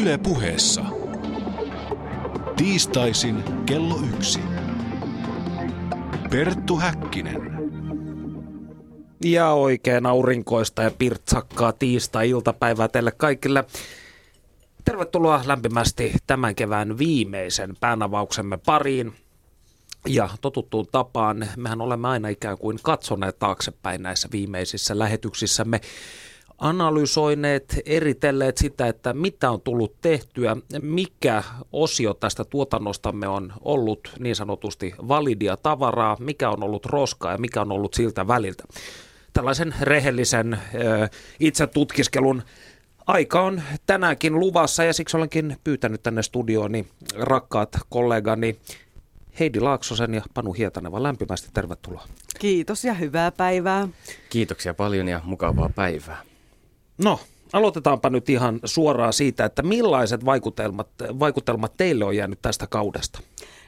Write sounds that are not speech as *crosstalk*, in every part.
Yle puheessa. Tiistaisin kello yksi. Perttu Häkkinen. Ja oikein aurinkoista ja pirtsakkaa tiistai-iltapäivää teille kaikille. Tervetuloa lämpimästi tämän kevään viimeisen päänavauksemme pariin. Ja totuttuun tapaan, mehän olemme aina ikään kuin katsoneet taaksepäin näissä viimeisissä lähetyksissämme analysoineet, eritelleet sitä, että mitä on tullut tehtyä, mikä osio tästä tuotannostamme on ollut niin sanotusti validia tavaraa, mikä on ollut roskaa ja mikä on ollut siltä väliltä. Tällaisen rehellisen itse tutkiskelun aika on tänäänkin luvassa ja siksi olenkin pyytänyt tänne studiooni rakkaat kollegani Heidi Laaksosen ja Panu Hietaneva. Lämpimästi tervetuloa. Kiitos ja hyvää päivää. Kiitoksia paljon ja mukavaa päivää. No, aloitetaanpa nyt ihan suoraan siitä, että millaiset vaikutelmat, vaikutelmat teille on jäänyt tästä kaudesta?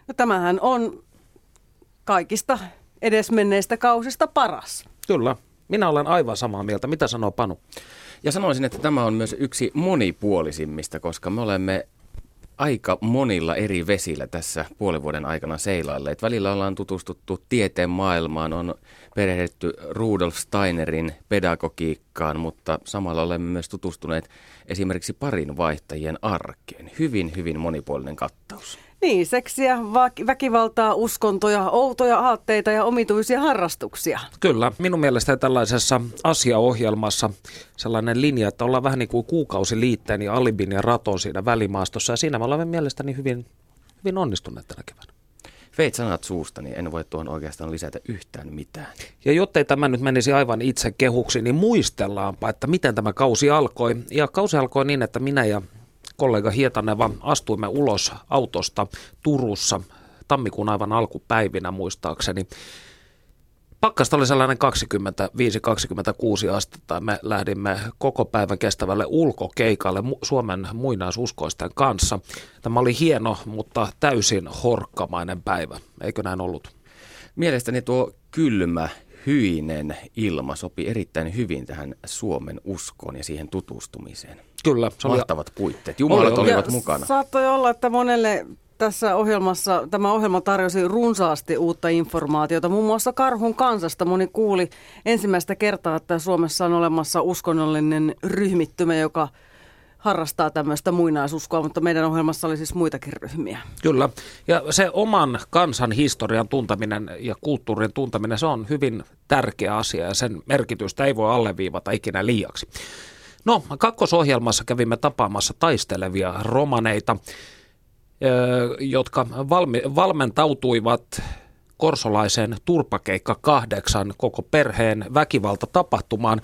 No, tämähän on kaikista edesmenneistä kausista paras. Kyllä, minä olen aivan samaa mieltä. Mitä sanoo Panu? Ja sanoisin, että tämä on myös yksi monipuolisimmista, koska me olemme aika monilla eri vesillä tässä puolen vuoden aikana seilailleet. Välillä ollaan tutustuttu tieteen maailmaan, on perehdytty Rudolf Steinerin pedagogiikkaan, mutta samalla olemme myös tutustuneet esimerkiksi parin vaihtajien arkeen. Hyvin, hyvin monipuolinen kattaus. Niin, seksiä, väkivaltaa, uskontoja, outoja aatteita ja omituisia harrastuksia. Kyllä, minun mielestäni tällaisessa asiaohjelmassa sellainen linja, että ollaan vähän niin kuin kuukausi liitteen ja alibin ja raton siinä välimaastossa. Ja siinä me olemme mielestäni hyvin, hyvin onnistuneet tänä keväänä. Veit sanat suusta, niin en voi tuohon oikeastaan lisätä yhtään mitään. Ja jottei tämä nyt menisi aivan itse kehuksi, niin muistellaanpa, että miten tämä kausi alkoi. Ja kausi alkoi niin, että minä ja kollega Hietaneva astuimme ulos autosta Turussa tammikuun aivan alkupäivinä muistaakseni. Pakkasta oli sellainen 25-26 astetta. Me lähdimme koko päivän kestävälle ulkokeikalle Suomen muinaisuskoisten kanssa. Tämä oli hieno, mutta täysin horkkamainen päivä. Eikö näin ollut? Mielestäni tuo kylmä, hyinen ilma sopi erittäin hyvin tähän Suomen uskoon ja siihen tutustumiseen. Kyllä. Se oli... Mahtavat puitteet. Jumalat oli, olivat mukana. Saattoi olla, että monelle tässä ohjelmassa, tämä ohjelma tarjosi runsaasti uutta informaatiota. Muun muassa Karhun kansasta moni kuuli ensimmäistä kertaa, että Suomessa on olemassa uskonnollinen ryhmittymä, joka harrastaa tämmöistä muinaisuskoa, mutta meidän ohjelmassa oli siis muitakin ryhmiä. Kyllä, ja se oman kansan historian tuntaminen ja kulttuurin tuntaminen, se on hyvin tärkeä asia ja sen merkitystä ei voi alleviivata ikinä liiaksi. No, kakkosohjelmassa kävimme tapaamassa taistelevia romaneita, jotka valmi, valmentautuivat korsolaisen turpakeikka kahdeksan koko perheen väkivalta tapahtumaan,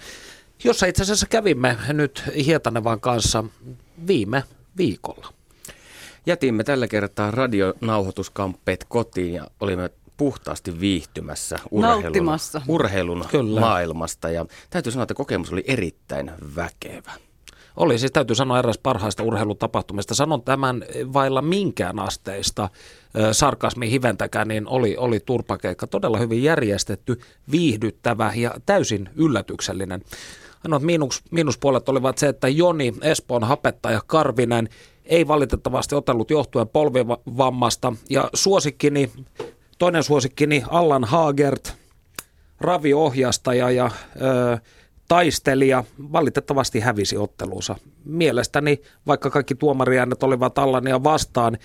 jossa itse asiassa kävimme nyt Hietanevan kanssa viime viikolla. Jätimme tällä kertaa radionauhoituskamppeet kotiin ja olimme puhtaasti viihtymässä urheilun, urheilun maailmasta. Ja täytyy sanoa, että kokemus oli erittäin väkevä. Oli siis täytyy sanoa eräs parhaista urheilutapahtumista. Sanon tämän vailla minkään asteista sarkasmi hiventäkään, niin oli, oli turpakeikka todella hyvin järjestetty, viihdyttävä ja täysin yllätyksellinen. Ainoat miinus, miinuspuolet olivat se, että Joni, Espoon hapettaja Karvinen, ei valitettavasti otellut johtuen polvivammasta ja suosikkini Toinen suosikkini Allan Haagert, raviohjastaja ja ö, taistelija, valitettavasti hävisi otteluunsa. Mielestäni, vaikka kaikki tuomariäänet olivat Allania vastaan,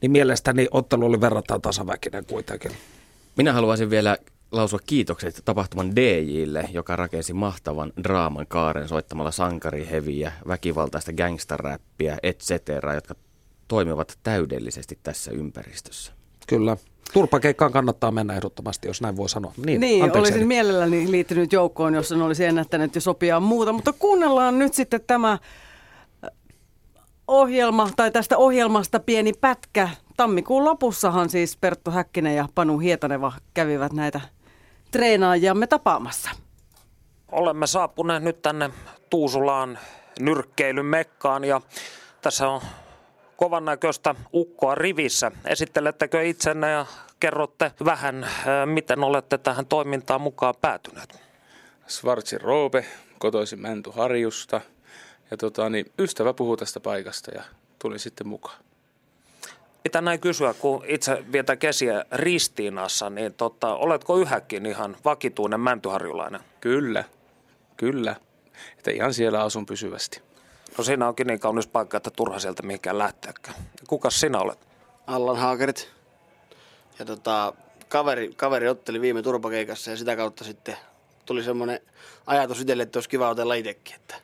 niin mielestäni ottelu oli verrattuna tasaväkinen kuitenkin. Minä haluaisin vielä lausua kiitokset tapahtuman DJille, joka rakensi mahtavan draaman kaaren soittamalla sankariheviä, väkivaltaista gangsterräppiä, etc., jotka toimivat täydellisesti tässä ympäristössä. Kyllä. Turpakeikkaan kannattaa mennä ehdottomasti, jos näin voi sanoa. Niin, niin olisin eli. mielelläni liittynyt joukkoon, jos en olisi ennättänyt jo sopia muuta. Mutta kuunnellaan nyt sitten tämä äh, ohjelma, tai tästä ohjelmasta pieni pätkä. Tammikuun lopussahan siis Perttu Häkkinen ja Panu Hietaneva kävivät näitä treenaajamme tapaamassa. Olemme saapuneet nyt tänne Tuusulaan nyrkkeilyn mekkaan ja tässä on kovan näköistä ukkoa rivissä. Esittelettekö itsenne ja kerrotte vähän, miten olette tähän toimintaan mukaan päätyneet? Svartsi Roope, kotoisin Mäntyharjusta. Ja tota, niin ystävä puhuu tästä paikasta ja tulin sitten mukaan. Pitää näin kysyä, kun itse vietä kesiä Ristiinassa, niin tota, oletko yhäkin ihan vakituinen mäntyharjulainen? Kyllä, kyllä. Että ihan siellä asun pysyvästi. No siinä onkin niin kaunis paikka, että turha sieltä mihinkään lähteäkään. Kukas sinä olet? Allan Haakerit. Ja tota, kaveri, kaveri otteli viime turpakeikassa ja sitä kautta sitten tuli semmoinen ajatus itselle, että olisi kiva otella itsekin. Että,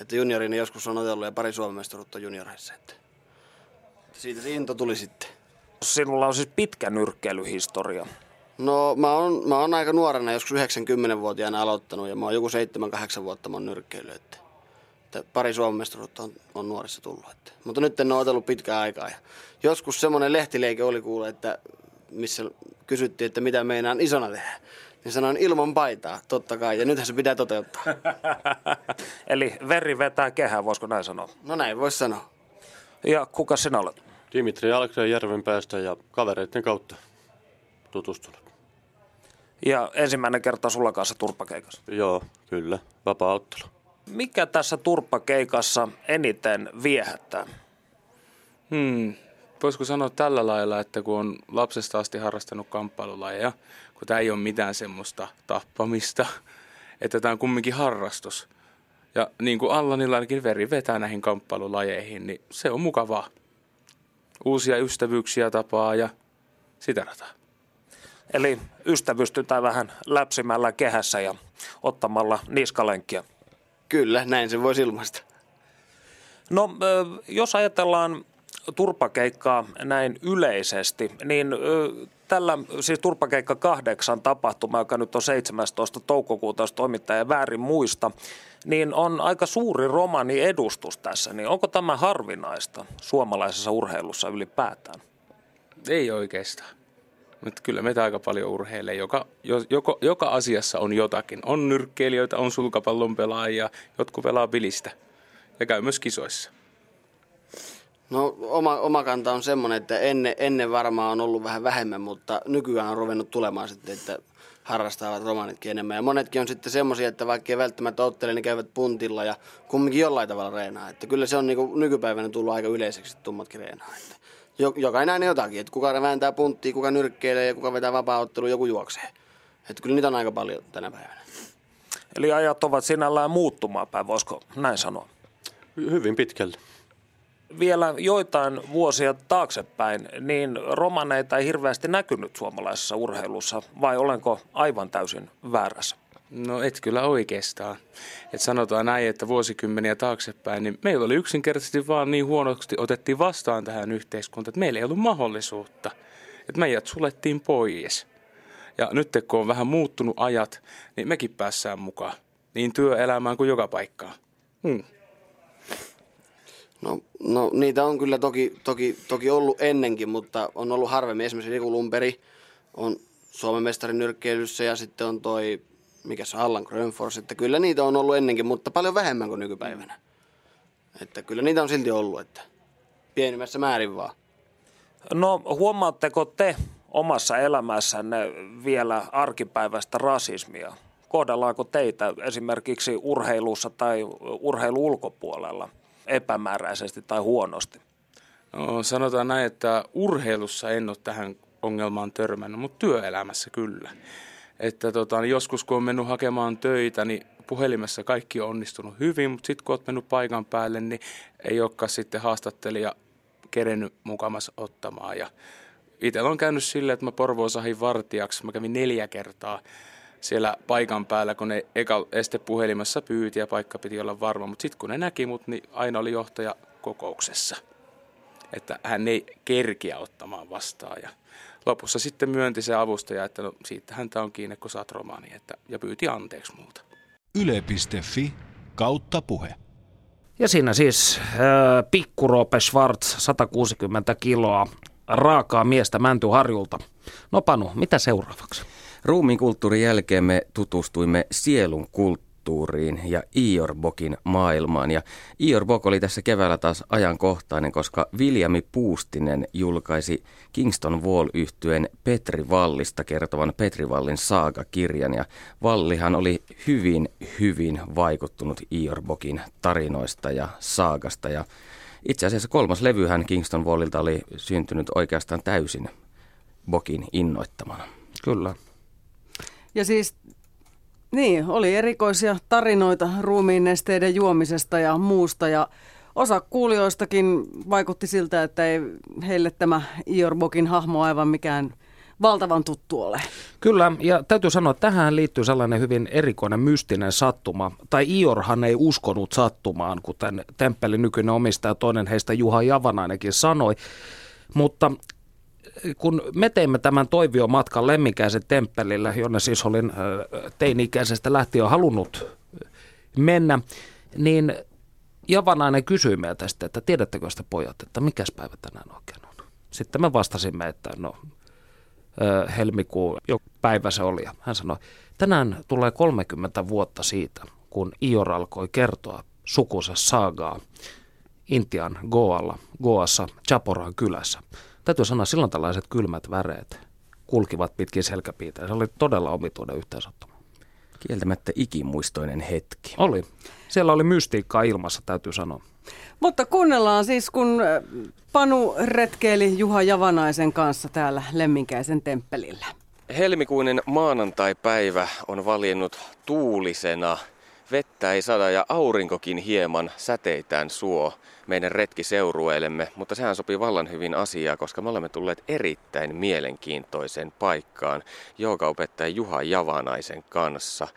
että juniorin joskus on otellut ja pari Suomen mestaruutta junioreissa. Että, siitä se into tuli sitten. Sinulla on siis pitkä nyrkkeilyhistoria. No mä oon, mä oon aika nuorena, joskus 90-vuotiaana aloittanut ja mä oon joku 7-8 vuotta mä oon nyrkkeily. Että, että pari Suomen mestaruutta on, on nuorissa tullut. Että. Mutta nyt en ole otellut pitkään aikaa. Ja joskus semmoinen lehtileike oli kuule, että missä kysyttiin, että mitä meinaan isona tehdä. Niin sanoin ilman paitaa, totta kai, ja nythän se pitää toteuttaa. *laughs* Eli veri vetää kehää, voisiko näin sanoa? No näin voisi sanoa. Ja kuka sinä olet? Dimitri Alksen järven päästä ja kavereiden kautta tutustunut. Ja ensimmäinen kerta sulla kanssa turpakeikassa. Joo, kyllä. Vapaa-ottelu. Mikä tässä turpakeikassa eniten viehättää? Hmm. Voisiko sanoa tällä lailla, että kun on lapsesta asti harrastanut kamppailulajeja, kun tämä ei ole mitään semmoista tappamista, *laughs* että tämä on kumminkin harrastus. Ja niin kuin Allanilla ainakin veri vetää näihin kamppailulajeihin, niin se on mukavaa. Uusia ystävyyksiä tapaa ja sitä rataa. Eli ystävystytään vähän läpsimällä kehässä ja ottamalla niskalenkkiä. Kyllä, näin se voisi ilmaista. No, jos ajatellaan turpakeikkaa näin yleisesti, niin tällä siis Turpakeikka 8 tapahtuma, joka nyt on 17. toukokuuta, jos toimittaja väärin muista, niin on aika suuri romani edustus tässä. Niin onko tämä harvinaista suomalaisessa urheilussa ylipäätään? Ei oikeastaan. Mutta kyllä meitä aika paljon urheilee. Joka, joko, joka asiassa on jotakin. On nyrkkeilijöitä, on sulkapallon pelaajia, jotkut pelaa bilistä ja käy myös kisoissa. No oma, oma kanta on semmoinen, että ennen, ennen varmaan on ollut vähän vähemmän, mutta nykyään on ruvennut tulemaan sitten, että harrastavat romanitkin enemmän. Ja monetkin on sitten semmoisia, että vaikka ei välttämättä ottele, niin käyvät puntilla ja kumminkin jollain tavalla reenaa. Että kyllä se on niin nykypäivänä tullut aika yleiseksi, että tummatkin reenaa. Että jokainen aina jotakin, että kuka vääntää punttia, kuka nyrkkeilee ja kuka vetää vapaa joku juoksee. Että kyllä niitä on aika paljon tänä päivänä. Eli ajat ovat sinällään muuttumaan päin, voisiko näin sanoa? Hyvin pitkälle vielä joitain vuosia taaksepäin, niin romaneita ei hirveästi näkynyt suomalaisessa urheilussa, vai olenko aivan täysin väärässä? No et kyllä oikeastaan. Et sanotaan näin, että vuosikymmeniä taaksepäin, niin meillä oli yksinkertaisesti vaan niin huonosti otettiin vastaan tähän yhteiskuntaan, että meillä ei ollut mahdollisuutta. Että meidät sulettiin pois. Ja nyt kun on vähän muuttunut ajat, niin mekin päässään mukaan. Niin työelämään kuin joka paikkaan. Hmm. No, no niitä on kyllä toki, toki, toki ollut ennenkin, mutta on ollut harvemmin. Esimerkiksi Riku Lumperi on Suomen mestarin nyrkkeilyssä ja sitten on toi, mikä se Allan Grönfors, että kyllä niitä on ollut ennenkin, mutta paljon vähemmän kuin nykypäivänä. Että kyllä niitä on silti ollut, että pienimmässä määrin vaan. No huomaatteko te omassa elämässänne vielä arkipäiväistä rasismia? Kohdallaanko teitä esimerkiksi urheilussa tai urheilu ulkopuolella? epämääräisesti tai huonosti? No, sanotaan näin, että urheilussa en ole tähän ongelmaan törmännyt, mutta työelämässä kyllä. Että tota, niin joskus kun on mennyt hakemaan töitä, niin puhelimessa kaikki on onnistunut hyvin, mutta sitten kun olet mennyt paikan päälle, niin ei olekaan sitten haastattelija kerennyt mukamassa ottamaan. Ja itsellä on käynyt silleen, että mä Porvoon sahin vartijaksi, mä kävin neljä kertaa siellä paikan päällä, kun ne eka este puhelimessa pyyti ja paikka piti olla varma. Mutta sitten kun ne näki mut, niin aina oli johtaja kokouksessa. Että hän ei kerkiä ottamaan vastaan. Ja lopussa sitten myönti se avustaja, että no siitä häntä on kiinni, kun saat romaani. Että, ja pyyti anteeksi muuta. Yle.fi kautta puhe. Ja siinä siis äh, pikkurope Schwartz, 160 kiloa, raakaa miestä Mäntyharjulta. No Panu, mitä seuraavaksi? Ruumiin kulttuurin jälkeen me tutustuimme sielun kulttuuriin kulttuuriin ja Iorbokin maailmaan. Ja Iorbok oli tässä keväällä taas ajankohtainen, koska Viljami Puustinen julkaisi Kingston wall yhtyeen Petri Vallista kertovan Petri Vallin saaga-kirjan. Ja Vallihan oli hyvin, hyvin vaikuttunut Iorbokin tarinoista ja saagasta. Ja itse asiassa kolmas levyhän Kingston Wallilta oli syntynyt oikeastaan täysin Bokin innoittamana. Kyllä. Ja siis niin, oli erikoisia tarinoita ruumiinnesteiden juomisesta ja muusta ja osa kuulijoistakin vaikutti siltä, että ei heille tämä Iorbokin hahmo aivan mikään valtavan tuttu ole. Kyllä, ja täytyy sanoa, että tähän liittyy sellainen hyvin erikoinen mystinen sattuma. Tai Iorhan ei uskonut sattumaan, kuten temppelin nykyinen omistaja, toinen heistä Juha Javanainenkin sanoi. Mutta kun me teimme tämän Toivio-matkan Lemminkäisen temppelillä, jonne siis olin teini-ikäisestä lähtien halunnut mennä, niin Javanainen kysyi meiltä sitten, että tiedättekö sitä pojat, että mikä päivä tänään oikein on. Sitten me vastasimme, että no äh, helmikuu, jo päivä se oli. Hän sanoi, tänään tulee 30 vuotta siitä, kun Ior alkoi kertoa sukusa saagaa Intian Goalla, Goassa, Chaporan kylässä täytyy sanoa, silloin tällaiset kylmät väreet kulkivat pitkin selkäpiitä. Se oli todella omituinen yhteensattuma. Kieltämättä ikimuistoinen hetki. Oli. Siellä oli mystiikkaa ilmassa, täytyy sanoa. Mutta kuunnellaan siis, kun Panu retkeili Juha Javanaisen kanssa täällä Lemminkäisen temppelillä. Helmikuinen maanantai-päivä on valinnut tuulisena. Vettä ei sada ja aurinkokin hieman säteitään suo meidän retkiseurueellemme, mutta sehän sopii vallan hyvin asiaa, koska me olemme tulleet erittäin mielenkiintoiseen paikkaan joogaopettaja Juha Javanaisen kanssa.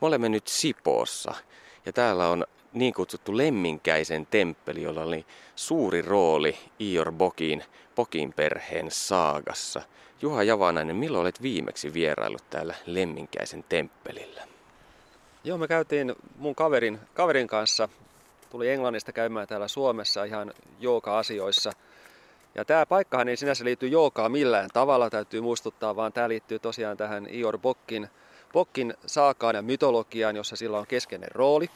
Me olemme nyt Sipoossa ja täällä on niin kutsuttu Lemminkäisen temppeli, jolla oli suuri rooli Ior Bokin, Bokin perheen saagassa. Juha Javanainen, milloin olet viimeksi vierailut täällä Lemminkäisen temppelillä? Joo, me käytiin mun kaverin, kaverin kanssa tuli Englannista käymään täällä Suomessa ihan jooga-asioissa. Ja tämä paikkahan ei sinänsä liity joogaan millään tavalla, täytyy muistuttaa, vaan tämä liittyy tosiaan tähän Ior Bokkin, Bokkin saakaan ja mytologiaan, jossa sillä on keskeinen rooli.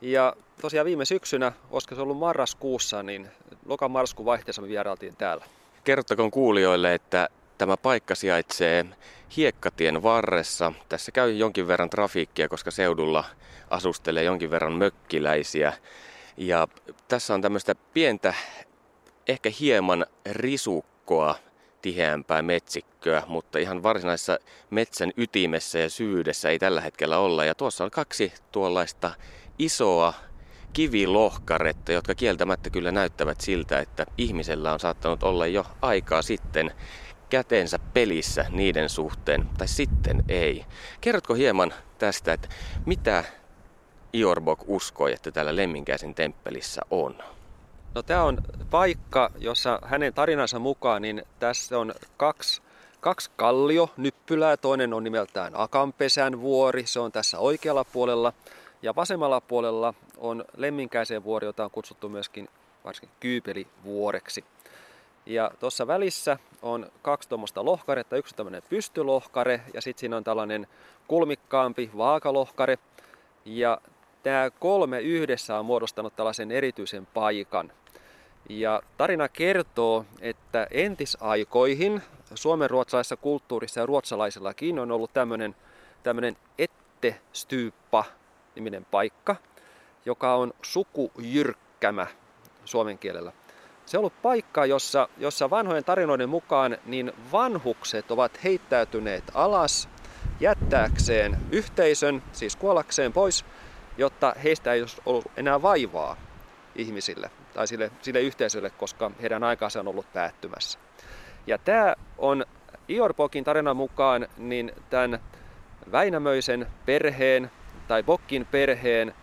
Ja tosiaan viime syksynä, olisiko se ollut marraskuussa, niin lokan marraskuun vaihteessa me vierailtiin täällä. Kerrottakoon kuulijoille, että Tämä paikka sijaitsee Hiekkatien varressa. Tässä käy jonkin verran trafiikkia, koska seudulla asustelee jonkin verran mökkiläisiä. Ja tässä on tämmöistä pientä, ehkä hieman risukkoa tiheämpää metsikköä, mutta ihan varsinaisessa metsän ytimessä ja syydessä ei tällä hetkellä olla. Ja tuossa on kaksi tuollaista isoa kivilohkaretta, jotka kieltämättä kyllä näyttävät siltä, että ihmisellä on saattanut olla jo aikaa sitten kätensä pelissä niiden suhteen, tai sitten ei. Kerrotko hieman tästä, että mitä Iorbok uskoi, että täällä Lemminkäisen temppelissä on? No tämä on paikka, jossa hänen tarinansa mukaan, niin tässä on kaksi, kaksi kallio nyppylää. Toinen on nimeltään Akanpesän vuori, se on tässä oikealla puolella. Ja vasemmalla puolella on Lemminkäisen vuori, jota on kutsuttu myöskin varsinkin Kyypelivuoreksi. Ja tuossa välissä on kaksi tuommoista lohkaretta, yksi tämmöinen pystylohkare ja sitten siinä on tällainen kulmikkaampi vaakalohkare. Ja tämä kolme yhdessä on muodostanut tällaisen erityisen paikan. Ja tarina kertoo, että entisaikoihin suomenruotsalaisessa kulttuurissa ja ruotsalaisillakin on ollut tämmöinen, tämmöinen ettestyyppa niminen paikka, joka on sukujyrkkämä suomen kielellä. Se on ollut paikka, jossa, jossa vanhojen tarinoiden mukaan niin vanhukset ovat heittäytyneet alas jättääkseen yhteisön, siis kuollakseen pois, jotta heistä ei olisi ollut enää vaivaa ihmisille tai sille, sille yhteisölle, koska heidän aikansa on ollut päättymässä. Ja tämä on Iorpokin tarinan mukaan niin tämän Väinämöisen perheen tai Bokkin perheen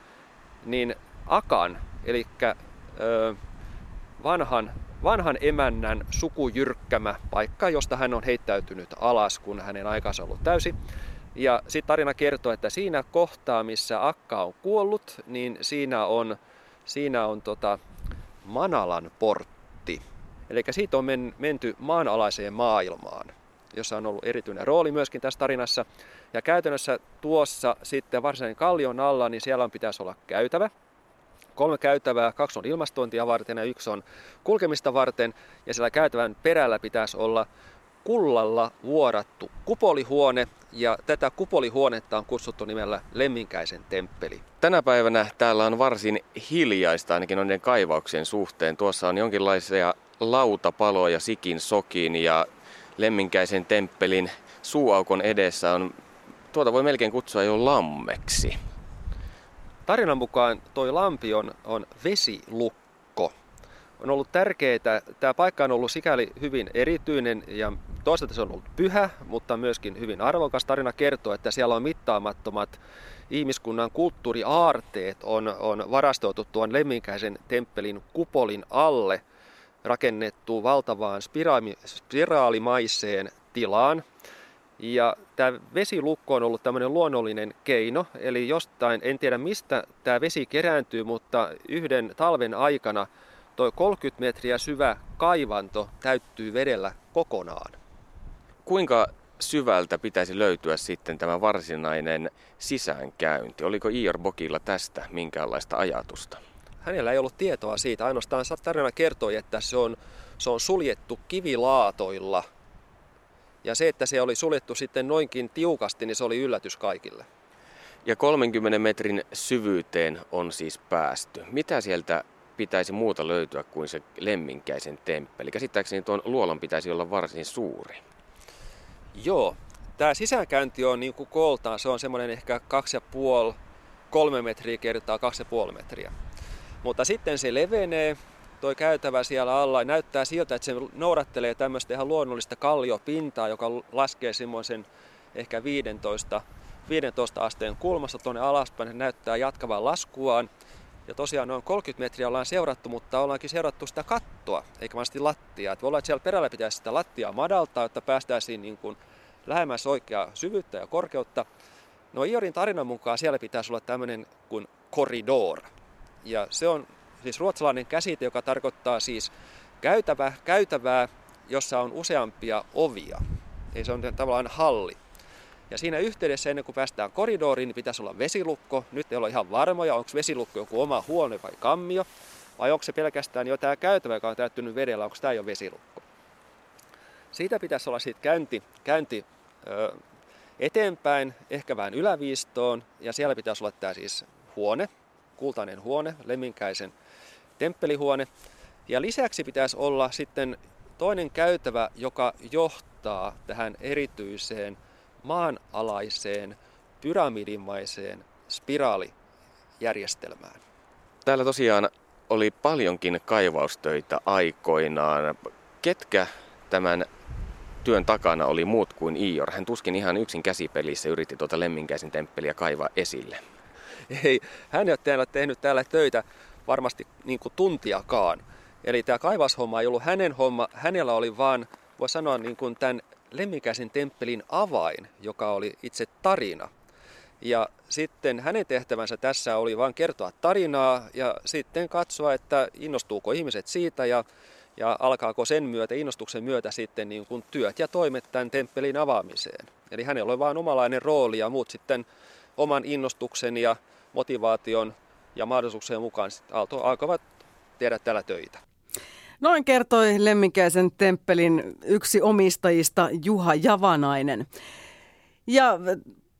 niin Akan, eli vanhan, vanhan emännän sukujyrkkämä paikka, josta hän on heittäytynyt alas, kun hänen aikansa on ollut täysi. Ja sitten tarina kertoo, että siinä kohtaa, missä Akka on kuollut, niin siinä on, siinä on tota Manalan portti. Eli siitä on men, menty maanalaiseen maailmaan. jossa on ollut erityinen rooli myöskin tässä tarinassa. Ja käytännössä tuossa sitten varsinainen kallion alla, niin siellä on pitäisi olla käytävä. Kolme käytävää, kaksi on ilmastointia varten ja yksi on kulkemista varten. Ja siellä käytävän perällä pitäisi olla kullalla vuorattu kupolihuone, ja tätä kupolihuonetta on kutsuttu nimellä Lemminkäisen temppeli. Tänä päivänä täällä on varsin hiljaista ainakin noiden kaivauksien suhteen. Tuossa on jonkinlaisia lautapaloja sikin sokin ja Lemminkäisen temppelin suuaukon edessä on, tuota voi melkein kutsua jo lammeksi. Tarinan mukaan toi lampi on, on vesilukko. On ollut tärkeää, tämä paikka on ollut sikäli hyvin erityinen ja toisaalta se on ollut pyhä, mutta myöskin hyvin arvokas. Tarina kertoo, että siellä on mittaamattomat ihmiskunnan kulttuuriaarteet on, on varastoitu tuon Lemminkäisen temppelin kupolin alle rakennettu valtavaan spiraalimaiseen tilaan. Ja tämä vesilukko on ollut tämmöinen luonnollinen keino, eli jostain, en tiedä mistä tämä vesi kerääntyy, mutta yhden talven aikana tuo 30 metriä syvä kaivanto täyttyy vedellä kokonaan. Kuinka syvältä pitäisi löytyä sitten tämä varsinainen sisäänkäynti? Oliko Ior Bokilla tästä minkäänlaista ajatusta? Hänellä ei ollut tietoa siitä, ainoastaan tarina kertoi, että se on, se on suljettu kivilaatoilla. Ja se, että se oli suljettu sitten noinkin tiukasti, niin se oli yllätys kaikille. Ja 30 metrin syvyyteen on siis päästy. Mitä sieltä pitäisi muuta löytyä kuin se lemminkäisen temppeli? Käsittääkseni tuon luolan pitäisi olla varsin suuri. Joo, tämä sisäänkäynti on niin kuin kooltaan, se on semmoinen ehkä 2,5-3 metriä kertaa 2,5 metriä. Mutta sitten se levenee, toi käytävä siellä alla, näyttää siltä, että se noudattelee tämmöistä ihan luonnollista kalliopintaa, joka laskee semmoisen ehkä 15, 15 asteen kulmassa tuonne alaspäin. Se näyttää jatkavan laskuaan. Ja tosiaan noin 30 metriä ollaan seurattu, mutta ollaankin seurattu sitä kattoa, eikä vaan lattiaa. Että voi olla, että siellä perällä pitäisi sitä lattiaa madaltaa, jotta päästäisiin niin kuin lähemmäs oikeaa syvyyttä ja korkeutta. No Iorin tarinan mukaan siellä pitäisi olla tämmöinen kuin koridor. Ja se on siis ruotsalainen käsite, joka tarkoittaa siis käytävä, käytävää, jossa on useampia ovia. Eli se on tavallaan halli. Ja siinä yhteydessä ennen kuin päästään koridoriin, niin pitäisi olla vesilukko. Nyt ei ole ihan varmoja, onko vesilukko joku oma huone vai kammio. Vai onko se pelkästään jo tämä käytävä, joka on täyttynyt vedellä, onko tämä jo vesilukko. Siitä pitäisi olla sitten käynti, käynti ö, eteenpäin, ehkä vähän yläviistoon. Ja siellä pitäisi olla tämä siis huone, kultainen huone, Lemminkäisen temppelihuone. Ja lisäksi pitäisi olla sitten toinen käytävä, joka johtaa tähän erityiseen maanalaiseen pyramidimaiseen spiraalijärjestelmään. Täällä tosiaan oli paljonkin kaivaustöitä aikoinaan. Ketkä tämän työn takana oli muut kuin Ior? Hän tuskin ihan yksin käsipelissä yritti tuota Lemminkäisen temppeliä kaivaa esille. Ei, hän ei ole täällä tehnyt täällä töitä varmasti niin kuin tuntiakaan. Eli tämä kaivashomma ei ollut hänen homma, hänellä oli vaan, voi sanoa niin kuin tämän Lemmikäisen temppelin avain, joka oli itse tarina. Ja sitten hänen tehtävänsä tässä oli vain kertoa tarinaa ja sitten katsoa, että innostuuko ihmiset siitä ja, ja alkaako sen myötä, innostuksen myötä sitten niin kuin työt ja toimet tämän temppelin avaamiseen. Eli hänellä oli vain omalainen rooli ja muut sitten oman innostuksen ja motivaation ja mahdollisuuksien mukaan alkoivat tehdä täällä töitä. Noin kertoi Lemminkäisen temppelin yksi omistajista Juha Javanainen. Ja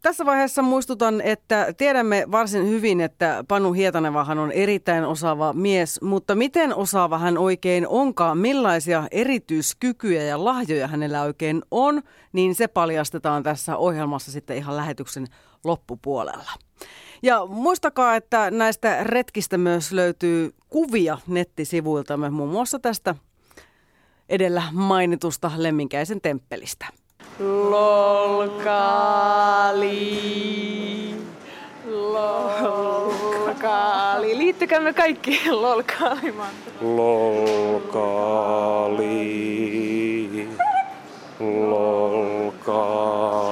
tässä vaiheessa muistutan, että tiedämme varsin hyvin, että Panu Hietanevahan on erittäin osaava mies, mutta miten osaava hän oikein onkaan, millaisia erityiskykyjä ja lahjoja hänellä oikein on, niin se paljastetaan tässä ohjelmassa sitten ihan lähetyksen loppupuolella. Ja muistakaa, että näistä retkistä myös löytyy kuvia nettisivuiltamme, muun muassa tästä edellä mainitusta Lemminkäisen temppelistä. Lolkaali, lolkaali. Liittykäämme kaikki lolkaalimaan. Lolkaali, lolkaali.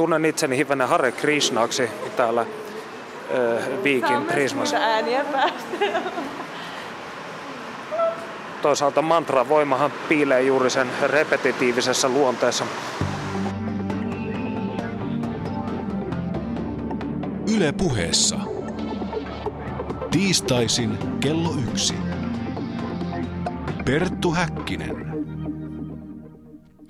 Tunnen itseni hivenen Hare Krishnaksi täällä Viikin Prismassa. ääniä päästä. Toisaalta mantra voimahan piilee juuri sen repetitiivisessä luonteessa. Yle puheessa. Tiistaisin kello yksi. Perttu Häkkinen.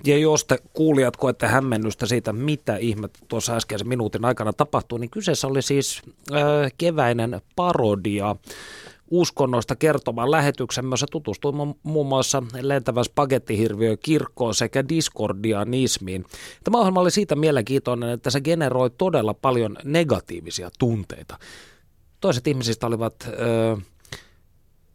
Ja jos te kuulijat koette hämmennystä siitä, mitä ihmettä tuossa äskeisen minuutin aikana tapahtuu, niin kyseessä oli siis äh, keväinen parodia uskonnoista kertomaan lähetyksen, jossa tutustui muun muassa lentävän spagettihirviö kirkkoon sekä diskordianismiin. Tämä ohjelma oli siitä mielenkiintoinen, että se generoi todella paljon negatiivisia tunteita. Toiset ihmisistä olivat... Äh,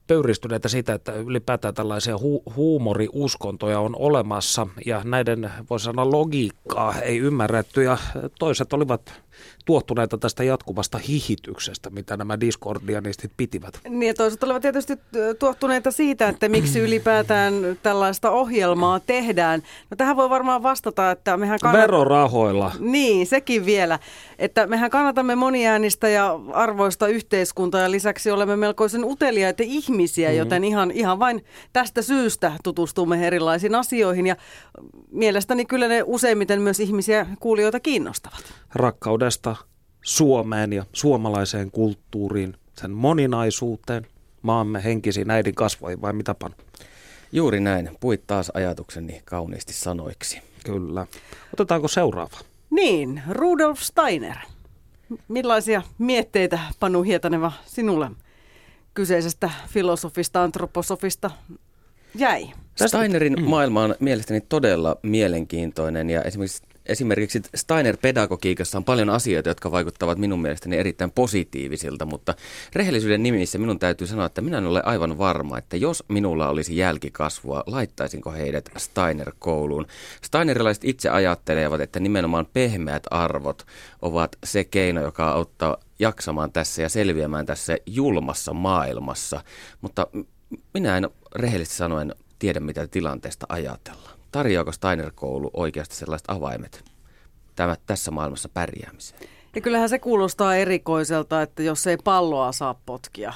pöyristyneitä siitä, että ylipäätään tällaisia hu- huumoriuskontoja on olemassa. Ja näiden, voisi sanoa, logiikkaa ei ymmärretty. Ja toiset olivat tuottuneita tästä jatkuvasta hihityksestä, mitä nämä Discordianistit pitivät. Niin ja toiset olivat tietysti tuottuneita siitä, että miksi ylipäätään tällaista ohjelmaa tehdään. No tähän voi varmaan vastata, että mehän kannat... Verorahoilla. Niin, sekin vielä. Että mehän kannatamme moniäänistä ja arvoista yhteiskuntaa ja lisäksi olemme melkoisen uteliaita ihmisiä, mm-hmm. joten ihan, ihan vain tästä syystä tutustumme erilaisiin asioihin ja mielestäni kyllä ne useimmiten myös ihmisiä kuulijoita kiinnostavat. Rakkaudesta Suomeen ja suomalaiseen kulttuuriin, sen moninaisuuteen, maamme henkisiin äidin kasvoihin vai mitä pan? Juuri näin. Puit taas ajatukseni kauniisti sanoiksi. Kyllä. Otetaanko seuraava? Niin, Rudolf Steiner. Millaisia mietteitä, Panu Hietaneva, sinulle kyseisestä filosofista, antroposofista jäi? Steinerin maailma on mielestäni todella mielenkiintoinen ja esimerkiksi esimerkiksi Steiner-pedagogiikassa on paljon asioita, jotka vaikuttavat minun mielestäni erittäin positiivisilta, mutta rehellisyyden nimissä minun täytyy sanoa, että minä en ole aivan varma, että jos minulla olisi jälkikasvua, laittaisinko heidät Steiner-kouluun. Steinerilaiset itse ajattelevat, että nimenomaan pehmeät arvot ovat se keino, joka auttaa jaksamaan tässä ja selviämään tässä julmassa maailmassa, mutta minä en rehellisesti sanoen tiedä, mitä tilanteesta ajatellaan tarjoako Steiner-koulu oikeasti sellaiset avaimet tämä, tässä maailmassa pärjäämiseen? Ja kyllähän se kuulostaa erikoiselta, että jos ei palloa saa potkia.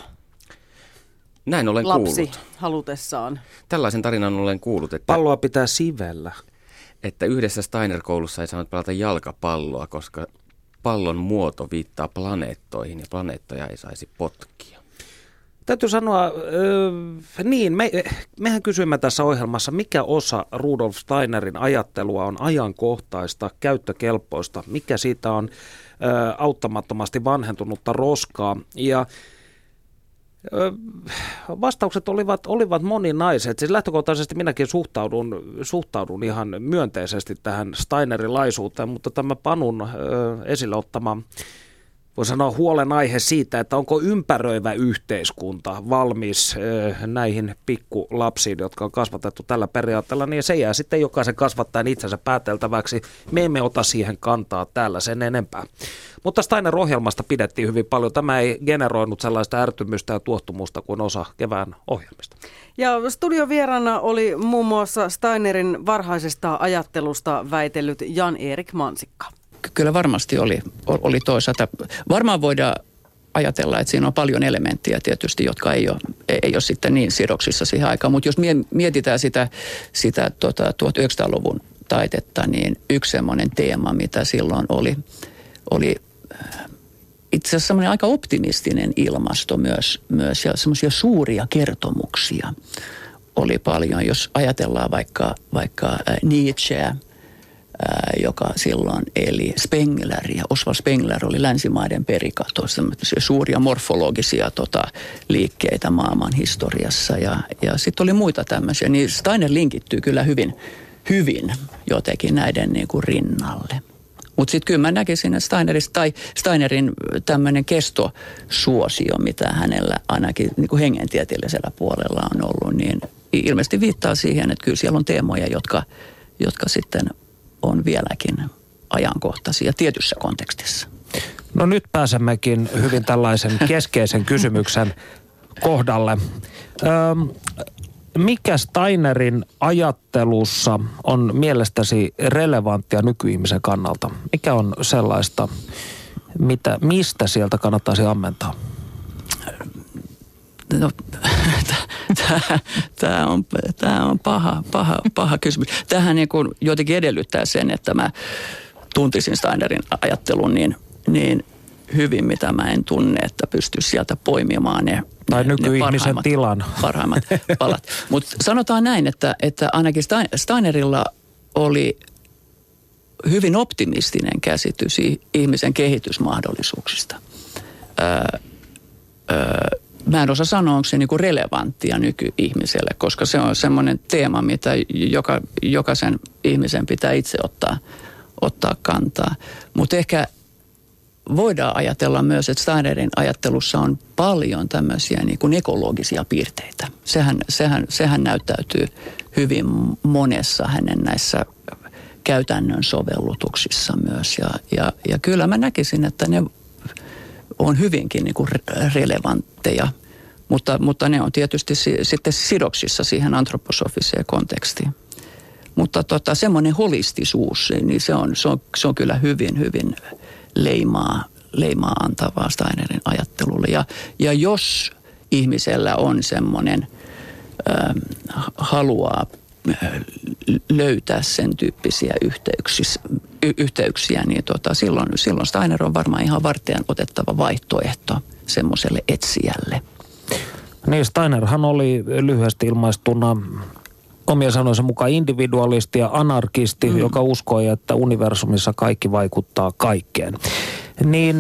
Näin olen Lapsi kuullut. halutessaan. Tällaisen tarinan olen kuullut, että... Palloa pitää sivellä. Että yhdessä Steiner-koulussa ei saanut pelata jalkapalloa, koska pallon muoto viittaa planeettoihin ja planeettoja ei saisi potkia. Täytyy sanoa, äh, niin, me, mehän kysyimme tässä ohjelmassa, mikä osa Rudolf Steinerin ajattelua on ajankohtaista, käyttökelpoista, mikä siitä on äh, auttamattomasti vanhentunutta roskaa. Ja Vastaukset olivat, olivat moninaiset. Siis lähtökohtaisesti minäkin suhtaudun, suhtaudun ihan myönteisesti tähän Steinerilaisuuteen, mutta tämä Panun esille ottama voi sanoa huolenaihe siitä, että onko ympäröivä yhteiskunta valmis näihin pikkulapsiin, jotka on kasvatettu tällä periaatteella, niin se jää sitten jokaisen kasvattajan itsensä pääteltäväksi. Me emme ota siihen kantaa täällä sen enempää. Mutta Steiner-ohjelmasta pidettiin hyvin paljon. Tämä ei generoinut sellaista ärtymystä ja tuottumusta kuin osa kevään ohjelmista. Ja studiovierana oli muun muassa Steinerin varhaisesta ajattelusta väitellyt Jan-Erik Mansikka kyllä varmasti oli, oli toisaalta. Varmaan voidaan ajatella, että siinä on paljon elementtejä tietysti, jotka ei ole, ei ole sitten niin sidoksissa siihen aikaan. Mutta jos mietitään sitä, sitä tota, 1900-luvun taitetta, niin yksi semmoinen teema, mitä silloin oli, oli äh, itse asiassa semmoinen aika optimistinen ilmasto myös, myös ja semmoisia suuria kertomuksia oli paljon. Jos ajatellaan vaikka, vaikka äh, Nietzscheä, joka silloin eli Spengler. Ja Oswald Spengler oli länsimaiden perikatossa suuria morfologisia tota, liikkeitä maailman historiassa. Ja, ja sitten oli muita tämmöisiä. Niin Steiner linkittyy kyllä hyvin, hyvin jotenkin näiden niin kuin rinnalle. Mutta sitten kyllä mä näkisin, että Steinerista, tai Steinerin tämmöinen kestosuosio, mitä hänellä ainakin niin kuin hengentieteellisellä puolella on ollut, niin ilmeisesti viittaa siihen, että kyllä siellä on teemoja, jotka, jotka sitten on vieläkin ajankohtaisia tietyssä kontekstissa. No nyt pääsemmekin hyvin tällaisen keskeisen kysymyksen kohdalle. Öm, mikä Steinerin ajattelussa on mielestäsi relevanttia nykyihmisen kannalta? Mikä on sellaista, mitä, mistä sieltä kannattaisi ammentaa? No, *laughs* tämä on, tää on paha, paha, paha kysymys. Tähän niin kuin jotenkin edellyttää sen, että mä tuntisin Steinerin ajattelun niin, niin hyvin, mitä mä en tunne, että pystyisi sieltä poimimaan ne tai nykyihmisen ne tilan. *laughs* Parhaimmat palat. Mutta sanotaan näin, että, että ainakin Steinerilla oli hyvin optimistinen käsitys ihmisen kehitysmahdollisuuksista. Öö, öö, mä en osaa sanoa, onko se niinku relevanttia nykyihmiselle, koska se on semmoinen teema, mitä joka, jokaisen ihmisen pitää itse ottaa, ottaa kantaa. Mutta ehkä voidaan ajatella myös, että Steinerin ajattelussa on paljon tämmöisiä niin kuin ekologisia piirteitä. Sehän, sehän, sehän näyttäytyy hyvin monessa hänen näissä käytännön sovellutuksissa myös. Ja, ja, ja kyllä mä näkisin, että ne on hyvinkin niin kuin relevantteja, mutta, mutta ne on tietysti si, sitten sidoksissa siihen antroposofiseen kontekstiin. Mutta tota, semmoinen holistisuus, niin se on, se, on, se on kyllä hyvin, hyvin leimaa, leimaa antavaa Steinerin ajattelulle. Ja, ja jos ihmisellä on semmoinen, äh, haluaa löytää sen tyyppisiä yhteyksiä, yhteyksiä niin tota, silloin, silloin Steiner on varmaan ihan varten otettava vaihtoehto semmoiselle etsijälle. Niin, Steinerhan oli lyhyesti ilmaistuna omia sanoisen mukaan individualisti ja anarkisti, mm. joka uskoi, että universumissa kaikki vaikuttaa kaikkeen. Niin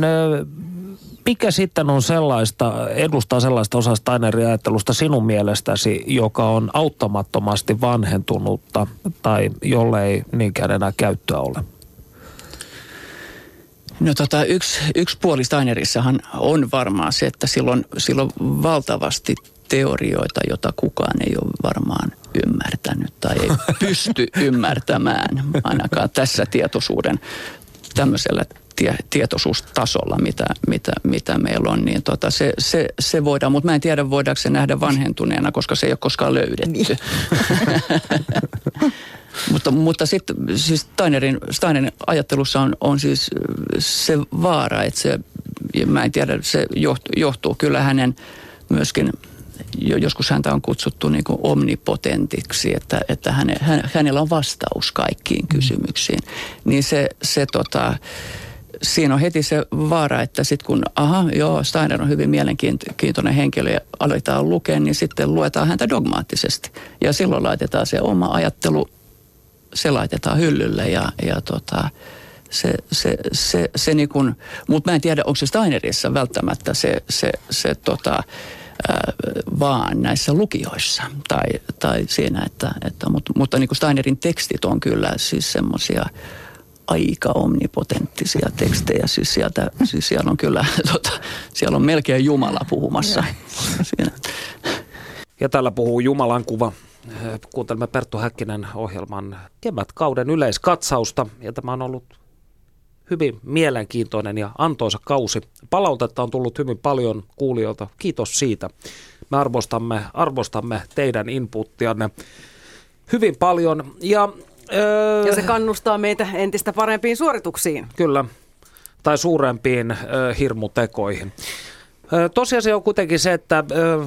mikä sitten on sellaista, edustaa sellaista osaa Steinerin ajattelusta sinun mielestäsi, joka on auttamattomasti vanhentunutta tai jolle ei niinkään enää käyttöä ole? No tota, yksi, yksi puoli Steinerissahan on varmaan se, että silloin, silloin valtavasti teorioita, jota kukaan ei ole varmaan ymmärtänyt tai ei *laughs* pysty ymmärtämään ainakaan tässä tietoisuuden tämmöisellä tie, tietoisuustasolla, mitä, mitä, mitä meillä on, niin tota, se, se, se voidaan, mutta mä en tiedä voidaanko se nähdä vanhentuneena, koska se ei ole koskaan löydetty. Niin. *laughs* mutta mutta sitten siis Steinerin, Steinerin ajattelussa on, on siis se vaara, että se, mä en tiedä, se johtuu, johtuu kyllä hänen myöskin joskus häntä on kutsuttu niin kuin omnipotentiksi, että, että häne, hänellä on vastaus kaikkiin mm. kysymyksiin. Niin se, se tota, siinä on heti se vaara, että sitten kun, aha, joo, Steiner on hyvin mielenkiintoinen henkilö ja aletaan lukea, niin sitten luetaan häntä dogmaattisesti. Ja silloin laitetaan se oma ajattelu, se laitetaan hyllylle ja, ja tota, se, se, se, se niin kuin, mutta mä en tiedä, onko se Steinerissa välttämättä se, se, se tota, vaan näissä lukioissa tai, tai siinä, että, että mutta, mutta niin kuin Steinerin tekstit on kyllä siis semmoisia aika omnipotenttisia tekstejä. Siis, sieltä, siis siellä on kyllä, *laughs* tota, siellä on melkein Jumala puhumassa. Siinä. Ja täällä puhuu Jumalan kuva. Kuuntelemme Perttu Häkkinen ohjelman kevätkauden yleiskatsausta. Ja tämä on ollut hyvin mielenkiintoinen ja antoisa kausi. Palautetta on tullut hyvin paljon kuulijoilta. Kiitos siitä. Me arvostamme, arvostamme teidän inputtianne hyvin paljon. Ja Öö, ja se kannustaa meitä entistä parempiin suorituksiin. Kyllä, tai suurempiin öö, hirmutekoihin. Öö, tosiasia on kuitenkin se, että öö,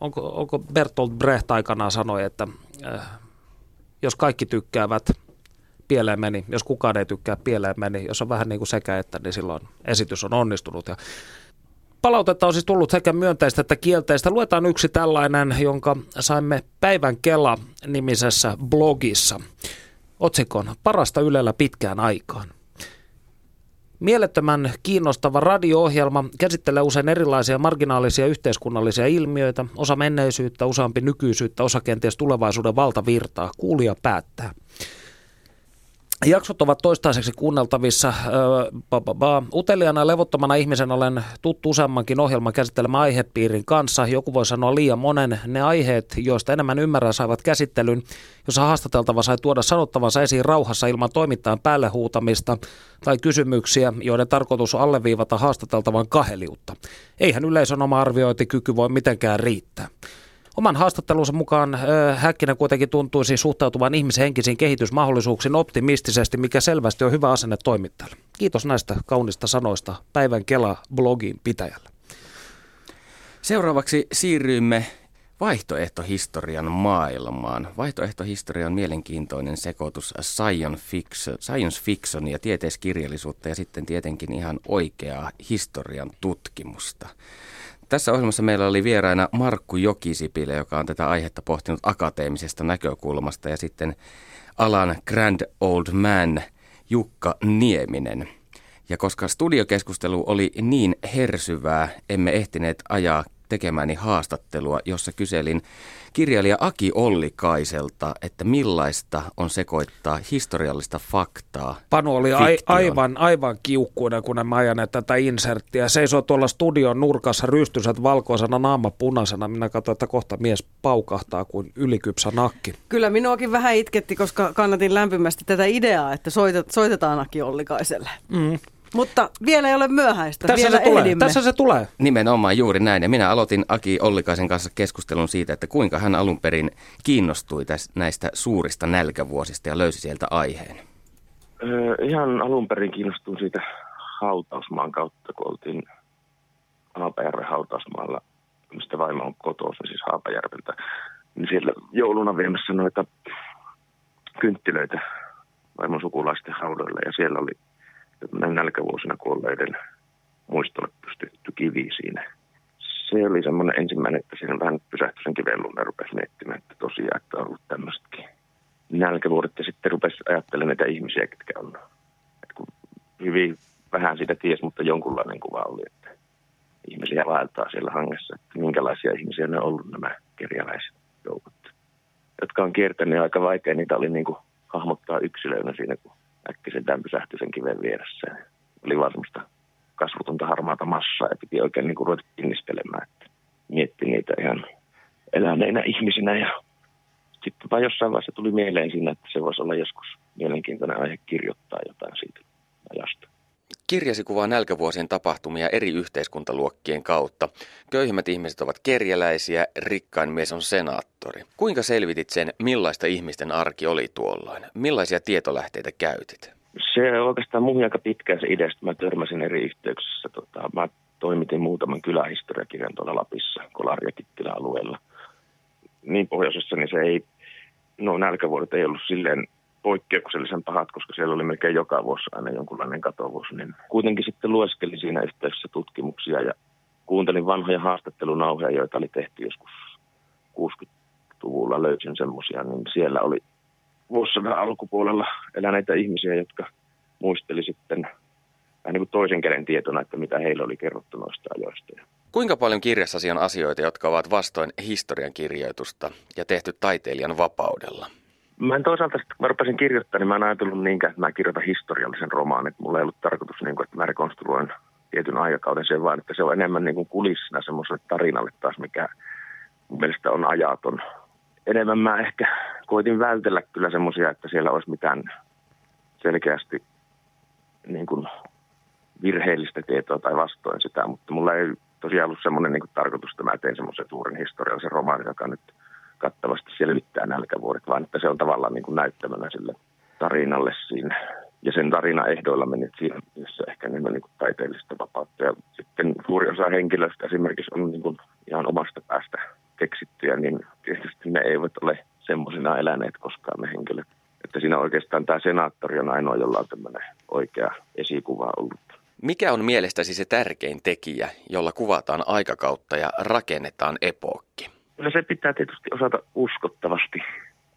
onko, onko Bertolt Brecht aikanaan sanoi, että öö, jos kaikki tykkäävät, pieleen meni. Jos kukaan ei tykkää, pieleen meni. Jos on vähän niin kuin sekä että, niin silloin esitys on onnistunut. Ja Palautetta on siis tullut sekä myönteistä että kielteistä. Luetaan yksi tällainen, jonka saimme Päivän Kela-nimisessä blogissa. Otsikon Parasta Ylellä pitkään aikaan. Mielettömän kiinnostava radio-ohjelma käsittelee usein erilaisia marginaalisia yhteiskunnallisia ilmiöitä, osa menneisyyttä, useampi nykyisyyttä, osa kenties tulevaisuuden valtavirtaa. Kuulija päättää. Jaksot ovat toistaiseksi kuunneltavissa. Uteliaana ja levottomana ihmisen olen tuttu useammankin ohjelman käsittelemään aihepiirin kanssa. Joku voi sanoa liian monen. Ne aiheet, joista enemmän ymmärrän, saivat käsittelyn, jossa haastateltava sai tuoda sanottavansa esiin rauhassa ilman toimittajan päälle huutamista tai kysymyksiä, joiden tarkoitus on alleviivata haastateltavan kaheliutta. Eihän yleisön oma arviointikyky voi mitenkään riittää. Oman haastattelunsa mukaan Häkkinen kuitenkin tuntuisi suhtautuvan ihmisen henkisiin kehitysmahdollisuuksiin optimistisesti, mikä selvästi on hyvä asenne toimittajalle. Kiitos näistä kaunista sanoista päivän Kela-blogin pitäjälle. Seuraavaksi siirryimme vaihtoehtohistorian maailmaan. Vaihtoehtohistoria on mielenkiintoinen sekoitus science science fiction ja tieteiskirjallisuutta ja sitten tietenkin ihan oikeaa historian tutkimusta. Tässä ohjelmassa meillä oli vieraina Markku Jokisipilä, joka on tätä aihetta pohtinut akateemisesta näkökulmasta ja sitten alan Grand Old Man Jukka Nieminen. Ja koska studiokeskustelu oli niin hersyvää, emme ehtineet ajaa tekemäni haastattelua, jossa kyselin kirjailija Aki Ollikaiselta, että millaista on sekoittaa historiallista faktaa Panu oli a- aivan, aivan kiukkuinen, kun mä ajan tätä inserttiä. Seisoo tuolla studion nurkassa rystysät valkoisena naama punaisena. Minä katsoin, että kohta mies paukahtaa kuin ylikypsä nakki. Kyllä minuakin vähän itketti, koska kannatin lämpimästi tätä ideaa, että soitet, soitetaan Aki Ollikaiselle. Mm. Mutta vielä ei ole myöhäistä. Tässä vielä se tulee. Tässä se tulee. Nimenomaan juuri näin. Ja minä aloitin Aki Ollikaisen kanssa keskustelun siitä, että kuinka hän alun perin kiinnostui tästä, näistä suurista nälkävuosista ja löysi sieltä aiheen. Öö, ihan alun perin kiinnostuin siitä hautausmaan kautta, kun oltiin Haapajärven hautausmaalla, mistä vaimo on kotoisin, siis Haapajärveltä. Niin siellä jouluna viemässä noita kynttilöitä vaimon sukulaisten haudoille ja siellä oli nälkävuosina kuolleiden muistolle pystytty kivi siinä. Se oli semmoinen ensimmäinen, että siinä vähän pysähtyi sen kiven ja rupesi miettimään, että tosiaan, että on ollut tämmöistäkin nälkävuodet. Ja sitten rupesi ajattelemaan näitä ihmisiä, ketkä on. Että kun hyvin vähän siitä ties, mutta jonkunlainen kuva oli, että ihmisiä vaeltaa siellä hangessa, että minkälaisia ihmisiä ne on ollut nämä kerjäläiset joukot, jotka on kiertänyt aika vaikea. Niitä oli niin kuin hahmottaa yksilöinä siinä, kun äkkiseltään pysähtyi sen kiven vieressä. Oli vaan semmoista kasvutonta harmaata massaa ja piti oikein niin kuin ruveta pinnistelemään, että mietti niitä ihan eläneinä ihmisinä ja sitten vaan jossain vaiheessa tuli mieleen siinä, että se voisi olla joskus mielenkiintoinen aihe kirjoittaa jotain siitä ajasta. Kirjasi kuvaa nälkävuosien tapahtumia eri yhteiskuntaluokkien kautta. Köyhimmät ihmiset ovat kerjäläisiä, rikkain mies on senaattori. Kuinka selvitit sen, millaista ihmisten arki oli tuolloin? Millaisia tietolähteitä käytit? Se oikeastaan mun aika pitkään se ideasta. Mä törmäsin eri yhteyksissä. Tota, mä toimitin muutaman kylähistoriakirjan tuolla Lapissa, Kolari- ja alueella. Niin pohjoisessa, niin se ei, no nälkävuodet ei ollut silleen poikkeuksellisen pahat, koska siellä oli melkein joka vuosi aina jonkunlainen katovuus. Niin kuitenkin sitten lueskelin siinä yhteydessä tutkimuksia ja kuuntelin vanhoja haastattelunauheja, joita oli tehty joskus 60-luvulla. Löysin semmoisia, niin siellä oli vuosisadan alkupuolella eläneitä ihmisiä, jotka muisteli sitten vähän niin kuin toisen käden tietona, että mitä heillä oli kerrottu noista ajoista. Kuinka paljon kirjassasi on asioita, jotka ovat vastoin historian kirjoitusta ja tehty taiteilijan vapaudella? Mä en toisaalta, kun mä rupesin kirjoittamaan, niin mä en ajatellut niinkään, että mä kirjoitan historiallisen romaanin. Mulla ei ollut tarkoitus, niin kuin, että mä rekonstruoin tietyn aikakauden sen, vaan että se on enemmän niin kulissina semmoiselle tarinalle taas, mikä mun mielestä on ajaton. Enemmän mä ehkä koitin vältellä kyllä semmoisia, että siellä olisi mitään selkeästi niin kuin virheellistä tietoa tai vastoin sitä, mutta mulla ei tosiaan ollut semmoinen niin tarkoitus, että mä teen semmoisen suuren historiallisen romaanin, joka nyt – kattavasti selvittää nälkävuodet, vaan että se on tavallaan niin kuin näyttämänä sille tarinalle siinä. Ja sen tarina ehdoilla meni siinä, missä ehkä enemmän niin kuin taiteellista vapautta. Ja sitten suuri osa henkilöistä esimerkiksi on niin kuin ihan omasta päästä keksittyjä, niin tietysti ne eivät ole semmoisina eläneet koskaan ne henkilöt. Että siinä oikeastaan tämä senaattori on ainoa, jolla on tämmöinen oikea esikuva ollut. Mikä on mielestäsi se tärkein tekijä, jolla kuvataan aikakautta ja rakennetaan epookki? Kyllä se pitää tietysti osata uskottavasti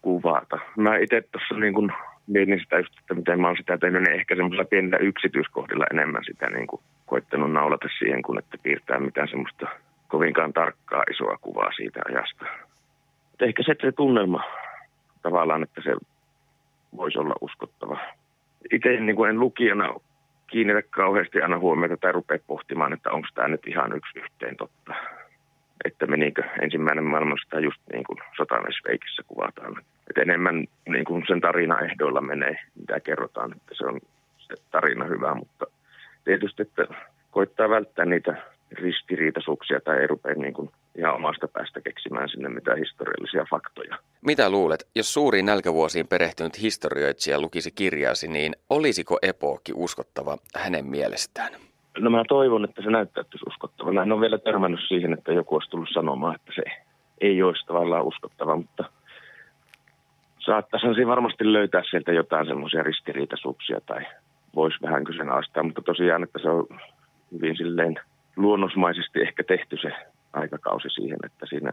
kuvata. Mä itse tuossa niin kun mietin sitä just, että miten mä oon sitä tehnyt, niin ehkä semmoisella pienellä yksityiskohdilla enemmän sitä niin kuin koittanut naulata siihen, kun että piirtää mitään semmoista kovinkaan tarkkaa isoa kuvaa siitä ajasta. Et ehkä se, että se tunnelma tavallaan, että se voisi olla uskottava. Itse niin kuin en lukijana kiinnitä kauheasti aina huomiota tai rupea pohtimaan, että onko tämä nyt ihan yksi yhteen totta että menikö ensimmäinen maailmansota just niin kuin sotamesveikissä kuvataan. Että enemmän niin kuin sen tarina ehdoilla menee, mitä kerrotaan, että se on se tarina hyvä, mutta tietysti, että koittaa välttää niitä ristiriitaisuuksia tai ei rupea niin kuin ja omasta päästä keksimään sinne mitään historiallisia faktoja. Mitä luulet, jos suuriin nälkävuosiin perehtynyt historioitsija lukisi kirjaasi, niin olisiko epookki uskottava hänen mielestään? No mä toivon, että se näyttäytyisi uskottavana. En ole vielä törmännyt siihen, että joku olisi tullut sanomaan, että se ei olisi tavallaan uskottava, mutta saattaisi varmasti löytää sieltä jotain semmoisia ristiriitaisuuksia tai voisi vähän kyseenalaistaa, mutta tosiaan, että se on hyvin silleen luonnosmaisesti ehkä tehty se aikakausi siihen, että siinä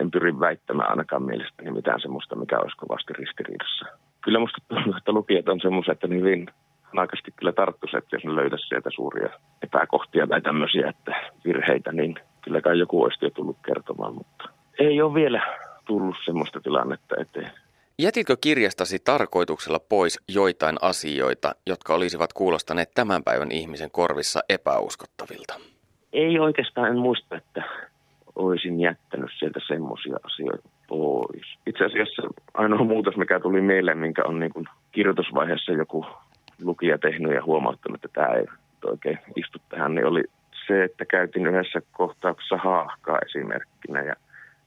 en pyri väittämään ainakaan mielestäni mitään semmoista, mikä olisi kovasti ristiriidassa. Kyllä musta tuntuu, että lukijat on semmoisia, että hyvin hanakasti kyllä tarttuisi, että jos ne löytäisi sieltä suuria epäkohtia tai tämmöisiä että virheitä, niin kyllä kai joku olisi jo tullut kertomaan, mutta ei ole vielä tullut semmoista tilannetta eteen. Jätitkö kirjastasi tarkoituksella pois joitain asioita, jotka olisivat kuulostaneet tämän päivän ihmisen korvissa epäuskottavilta? Ei oikeastaan, en muista, että olisin jättänyt sieltä semmoisia asioita pois. Itse asiassa ainoa muutos, mikä tuli mieleen, minkä on niin kuin kirjoitusvaiheessa joku lukija tehnyt ja huomauttanut, että tämä ei oikein istu tähän, niin oli se, että käytin yhdessä kohtauksessa haahkaa esimerkkinä ja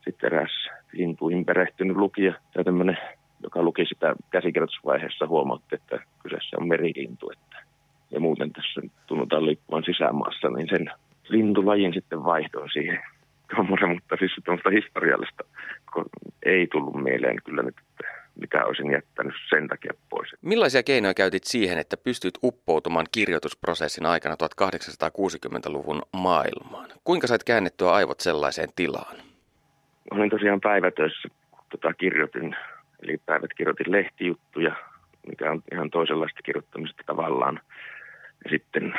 sitten eräs lintuihin perehtynyt lukija tai tämmöinen, joka luki sitä käsikirjoitusvaiheessa, huomautti, että kyseessä on merilintu. Että, ja muuten tässä tunnutaan liikkuvan sisämaassa, niin sen lintulajin sitten vaihdoin siihen tuommoinen, mutta siis tuommoista historiallista ei tullut mieleen kyllä nyt, mitä olisin jättänyt sen takia pois. Millaisia keinoja käytit siihen, että pystyt uppoutumaan kirjoitusprosessin aikana 1860-luvun maailmaan? Kuinka sait käännettyä aivot sellaiseen tilaan? Olin tosiaan päivätöissä, kun tota kirjoitin, eli päivät kirjoitin lehtijuttuja, mikä on ihan toisenlaista kirjoittamista tavallaan. Ja sitten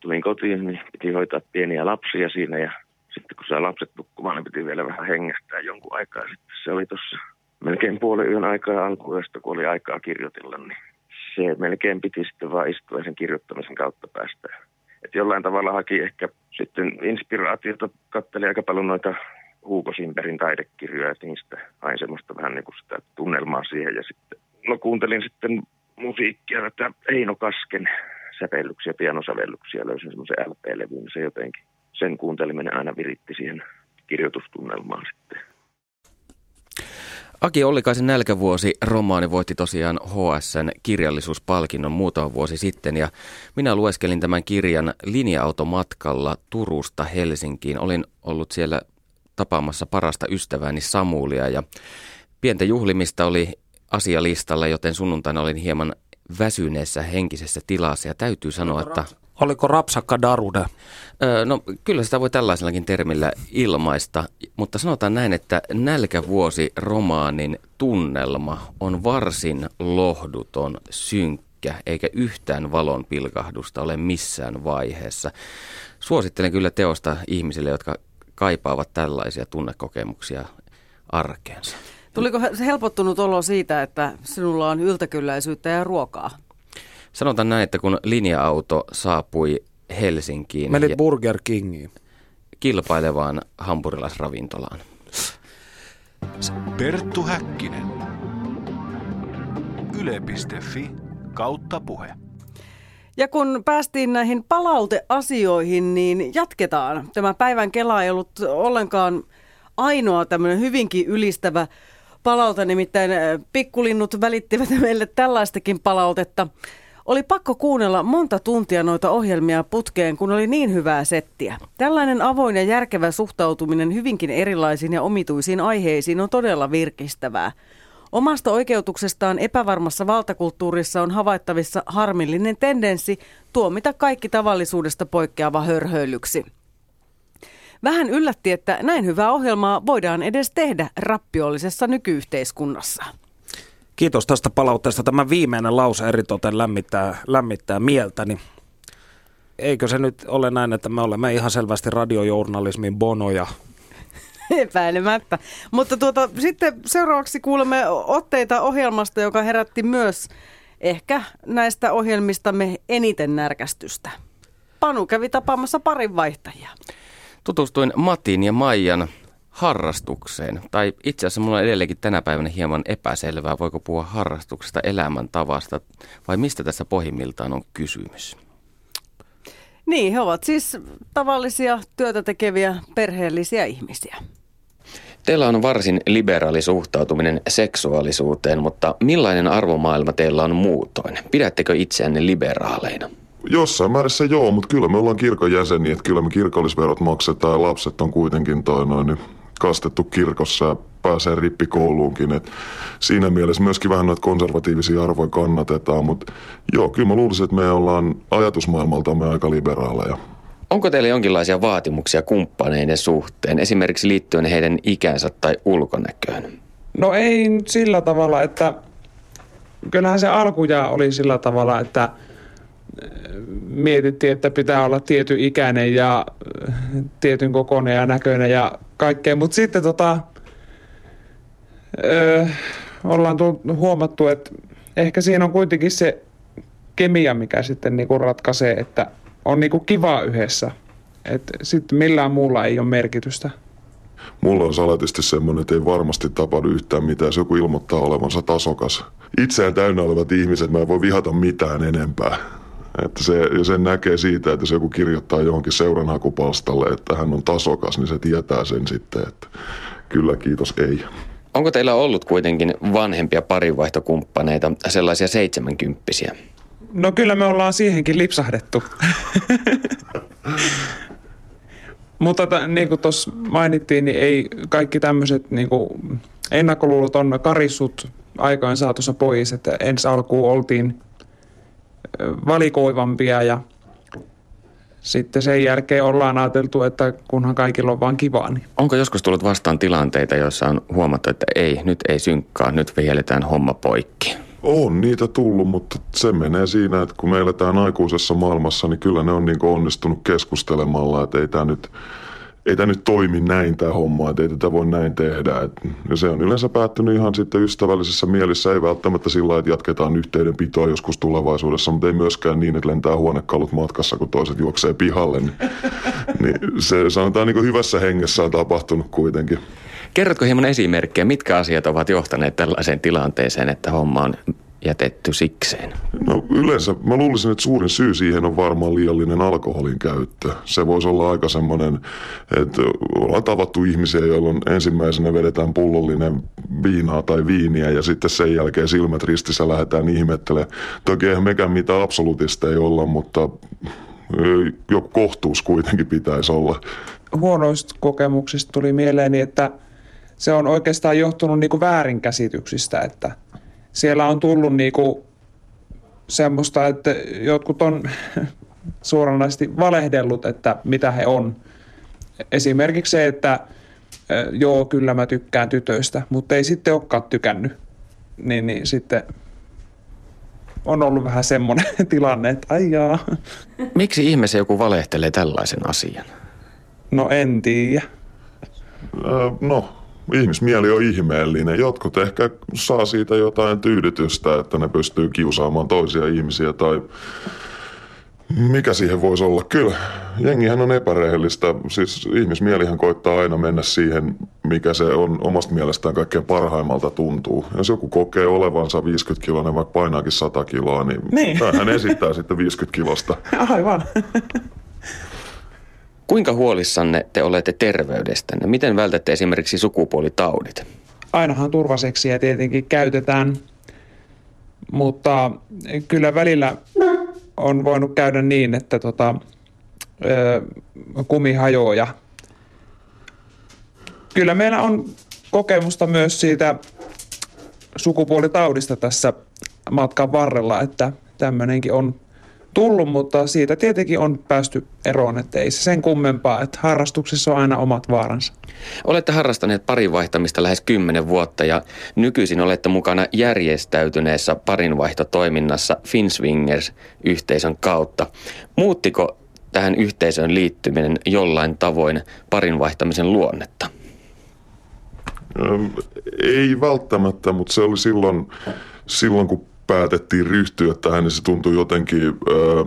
tulin kotiin, niin piti hoitaa pieniä lapsia siinä ja sitten kun saa lapset nukkumaan, niin piti vielä vähän hengästää jonkun aikaa. Sitten se oli tuossa melkein puolen yön aikaa alkuista, kun oli aikaa kirjoitella, niin se melkein piti sitten vaan istua sen kirjoittamisen kautta päästä. Et jollain tavalla haki ehkä sitten inspiraatiota, katteli aika paljon noita Huuko Simperin taidekirjoja, että niistä hain semmoista vähän niin kuin sitä tunnelmaa siihen. Ja sitten, no kuuntelin sitten musiikkia, että Eino Kasken sävellyksiä, pianosävellyksiä, löysin semmoisen LP-levyn, se jotenkin, sen kuunteleminen aina viritti siihen kirjoitustunnelmaan sitten. Aki Ollikaisen nälkävuosi romaani voitti tosiaan HSN kirjallisuuspalkinnon muutama vuosi sitten ja minä lueskelin tämän kirjan linja-automatkalla Turusta Helsinkiin. Olin ollut siellä tapaamassa parasta ystävääni Samulia ja pientä juhlimista oli asialistalla, joten sunnuntaina olin hieman väsyneessä henkisessä tilassa ja täytyy sanoa, että... Oliko rapsakka darude? Öö, no kyllä sitä voi tällaisellakin termillä ilmaista, mutta sanotaan näin, että Nälkävuosi romaanin tunnelma on varsin lohduton, synkkä, eikä yhtään valon pilkahdusta ole missään vaiheessa. Suosittelen kyllä teosta ihmisille, jotka kaipaavat tällaisia tunnekokemuksia arkeensa. Tuliko se helpottunut olo siitä, että sinulla on yltäkylläisyyttä ja ruokaa? Sanotaan näin, että kun linja-auto saapui Helsinkiin... Menit Burger Kingiin. Kilpailevaan hampurilaisravintolaan. Perttu Häkkinen. Yle.fi kautta puhe. Ja kun päästiin näihin palauteasioihin, niin jatketaan. Tämä päivän kela ei ollut ollenkaan ainoa tämmöinen hyvinkin ylistävä palaute, nimittäin pikkulinnut välittivät meille tällaistakin palautetta. Oli pakko kuunnella monta tuntia noita ohjelmia putkeen, kun oli niin hyvää settiä. Tällainen avoin ja järkevä suhtautuminen hyvinkin erilaisiin ja omituisiin aiheisiin on todella virkistävää. Omasta oikeutuksestaan epävarmassa valtakulttuurissa on havaittavissa harmillinen tendenssi tuomita kaikki tavallisuudesta poikkeava hörhöilyksi. Vähän yllätti, että näin hyvää ohjelmaa voidaan edes tehdä rappiollisessa nykyyhteiskunnassa. Kiitos tästä palautteesta. Tämä viimeinen lause eritoten lämmittää, lämmittää mieltäni. Eikö se nyt ole näin, että me olemme ihan selvästi radiojournalismin bonoja? *laughs* Epäilemättä. Mutta tuota, sitten seuraavaksi kuulemme otteita ohjelmasta, joka herätti myös ehkä näistä ohjelmistamme eniten närkästystä. Panu kävi tapaamassa parin vaihtajia. Tutustuin Matin ja Maijan harrastukseen. Tai itse asiassa mulla on edelleenkin tänä päivänä hieman epäselvää, voiko puhua harrastuksesta, elämäntavasta vai mistä tässä pohjimmiltaan on kysymys. Niin, he ovat siis tavallisia työtä tekeviä perheellisiä ihmisiä. Teillä on varsin liberaali suhtautuminen seksuaalisuuteen, mutta millainen arvomaailma teillä on muutoin? Pidättekö itseänne liberaaleina? Jossain määrässä joo, mutta kyllä me ollaan kirkon jäseniä, että kyllä me kirkollisverot maksetaan ja lapset on kuitenkin toi noin, niin kastettu kirkossa ja pääsee rippikouluunkin. Et siinä mielessä myöskin vähän noita konservatiivisia arvoja kannatetaan, mutta joo, kyllä mä luulisin, että me ollaan ajatusmaailmaltamme aika liberaaleja. Onko teillä jonkinlaisia vaatimuksia kumppaneiden suhteen, esimerkiksi liittyen heidän ikänsä tai ulkonäköön? No ei sillä tavalla, että kyllähän se alkuja oli sillä tavalla, että mietittiin, että pitää olla tietyn ikäinen ja tietyn kokoinen ja näköinen ja kaikkea. Mutta sitten tota, öö, ollaan tullut, huomattu, että ehkä siinä on kuitenkin se kemia, mikä sitten niinku ratkaisee, että on niinku kiva yhdessä. Että sitten millään muulla ei ole merkitystä. Mulla on salatisti semmoinen, että ei varmasti tapahdu yhtään mitään, jos joku ilmoittaa olevansa tasokas. Itseään täynnä olevat ihmiset, mä en voi vihata mitään enempää. Että se, ja sen näkee siitä, että jos joku kirjoittaa johonkin seuranhakupalstalle, että hän on tasokas, niin se tietää sen sitten, että kyllä kiitos ei. Onko teillä ollut kuitenkin vanhempia parinvaihtokumppaneita, sellaisia seitsemänkymppisiä? No kyllä me ollaan siihenkin lipsahdettu. Mutta t- niin kuin tuossa mainittiin, niin ei kaikki tämmöiset niin ennakkoluulot on karissut aikaan saatossa pois, että ensi alkuun oltiin valikoivampia ja sitten sen jälkeen ollaan ajateltu, että kunhan kaikilla on vaan kivaa. Niin. Onko joskus tullut vastaan tilanteita, joissa on huomattu, että ei, nyt ei synkkaa, nyt vihelletään homma poikki? On niitä tullut, mutta se menee siinä, että kun me eletään aikuisessa maailmassa, niin kyllä ne on niin onnistunut keskustelemalla, että ei tämä nyt ei tämä nyt toimi näin tämä homma, että ei tätä voi näin tehdä. Et, ja se on yleensä päättynyt ihan sitten ystävällisessä mielissä, ei välttämättä sillä että jatketaan yhteydenpitoa joskus tulevaisuudessa, mutta ei myöskään niin, että lentää huonekalut matkassa, kun toiset juoksee pihalle. Niin, *laughs* niin se sanotaan niin hyvässä hengessä on tapahtunut kuitenkin. Kerrotko hieman esimerkkejä, mitkä asiat ovat johtaneet tällaiseen tilanteeseen, että homma on jätetty sikseen? No yleensä mä luulisin, että suurin syy siihen on varmaan liiallinen alkoholin käyttö. Se voisi olla aika semmoinen, että ollaan tavattu ihmisiä, jolloin ensimmäisenä vedetään pullollinen viinaa tai viiniä ja sitten sen jälkeen silmät ristissä lähdetään ihmettelemään. Toki eihän mekään mitään absoluutista ei olla, mutta joku kohtuus kuitenkin pitäisi olla. Huonoista kokemuksista tuli mieleeni, että se on oikeastaan johtunut niin kuin väärinkäsityksistä, että – siellä on tullut niinku semmoista, että jotkut on *laughs* suoranaisesti valehdellut, että mitä he on. Esimerkiksi se, että joo, kyllä mä tykkään tytöistä, mutta ei sitten olekaan tykännyt. Niin, niin sitten on ollut vähän semmoinen *laughs* tilanne, että ai jaa. *laughs* Miksi ihmeessä joku valehtelee tällaisen asian? No en tiedä. no, ihmismieli on ihmeellinen. Jotkut ehkä saa siitä jotain tyydytystä, että ne pystyy kiusaamaan toisia ihmisiä tai mikä siihen voisi olla? Kyllä, jengihän on epärehellistä. Siis ihmismielihän koittaa aina mennä siihen, mikä se on omasta mielestään kaikkein parhaimmalta tuntuu. Jos joku kokee olevansa 50 kiloinen, vaikka painaakin 100 kiloa, niin, niin. hän esittää sitten 50 kilosta. *laughs* Aivan. Kuinka huolissanne te olette terveydestänne? Miten vältätte esimerkiksi sukupuolitaudit? Ainahan turvaseksiä tietenkin käytetään, mutta kyllä välillä on voinut käydä niin, että tota, kumi hajoaa kyllä meillä on kokemusta myös siitä sukupuolitaudista tässä matkan varrella, että tämmöinenkin on tullut, mutta siitä tietenkin on päästy eroon, että ei se sen kummempaa, että harrastuksessa on aina omat vaaransa. Olette harrastaneet parin vaihtamista lähes kymmenen vuotta ja nykyisin olette mukana järjestäytyneessä parinvaihtotoiminnassa Finswingers-yhteisön kautta. Muuttiko tähän yhteisöön liittyminen jollain tavoin parin vaihtamisen luonnetta? Ei välttämättä, mutta se oli silloin, silloin kun päätettiin ryhtyä tähän, niin se tuntui jotenkin ö,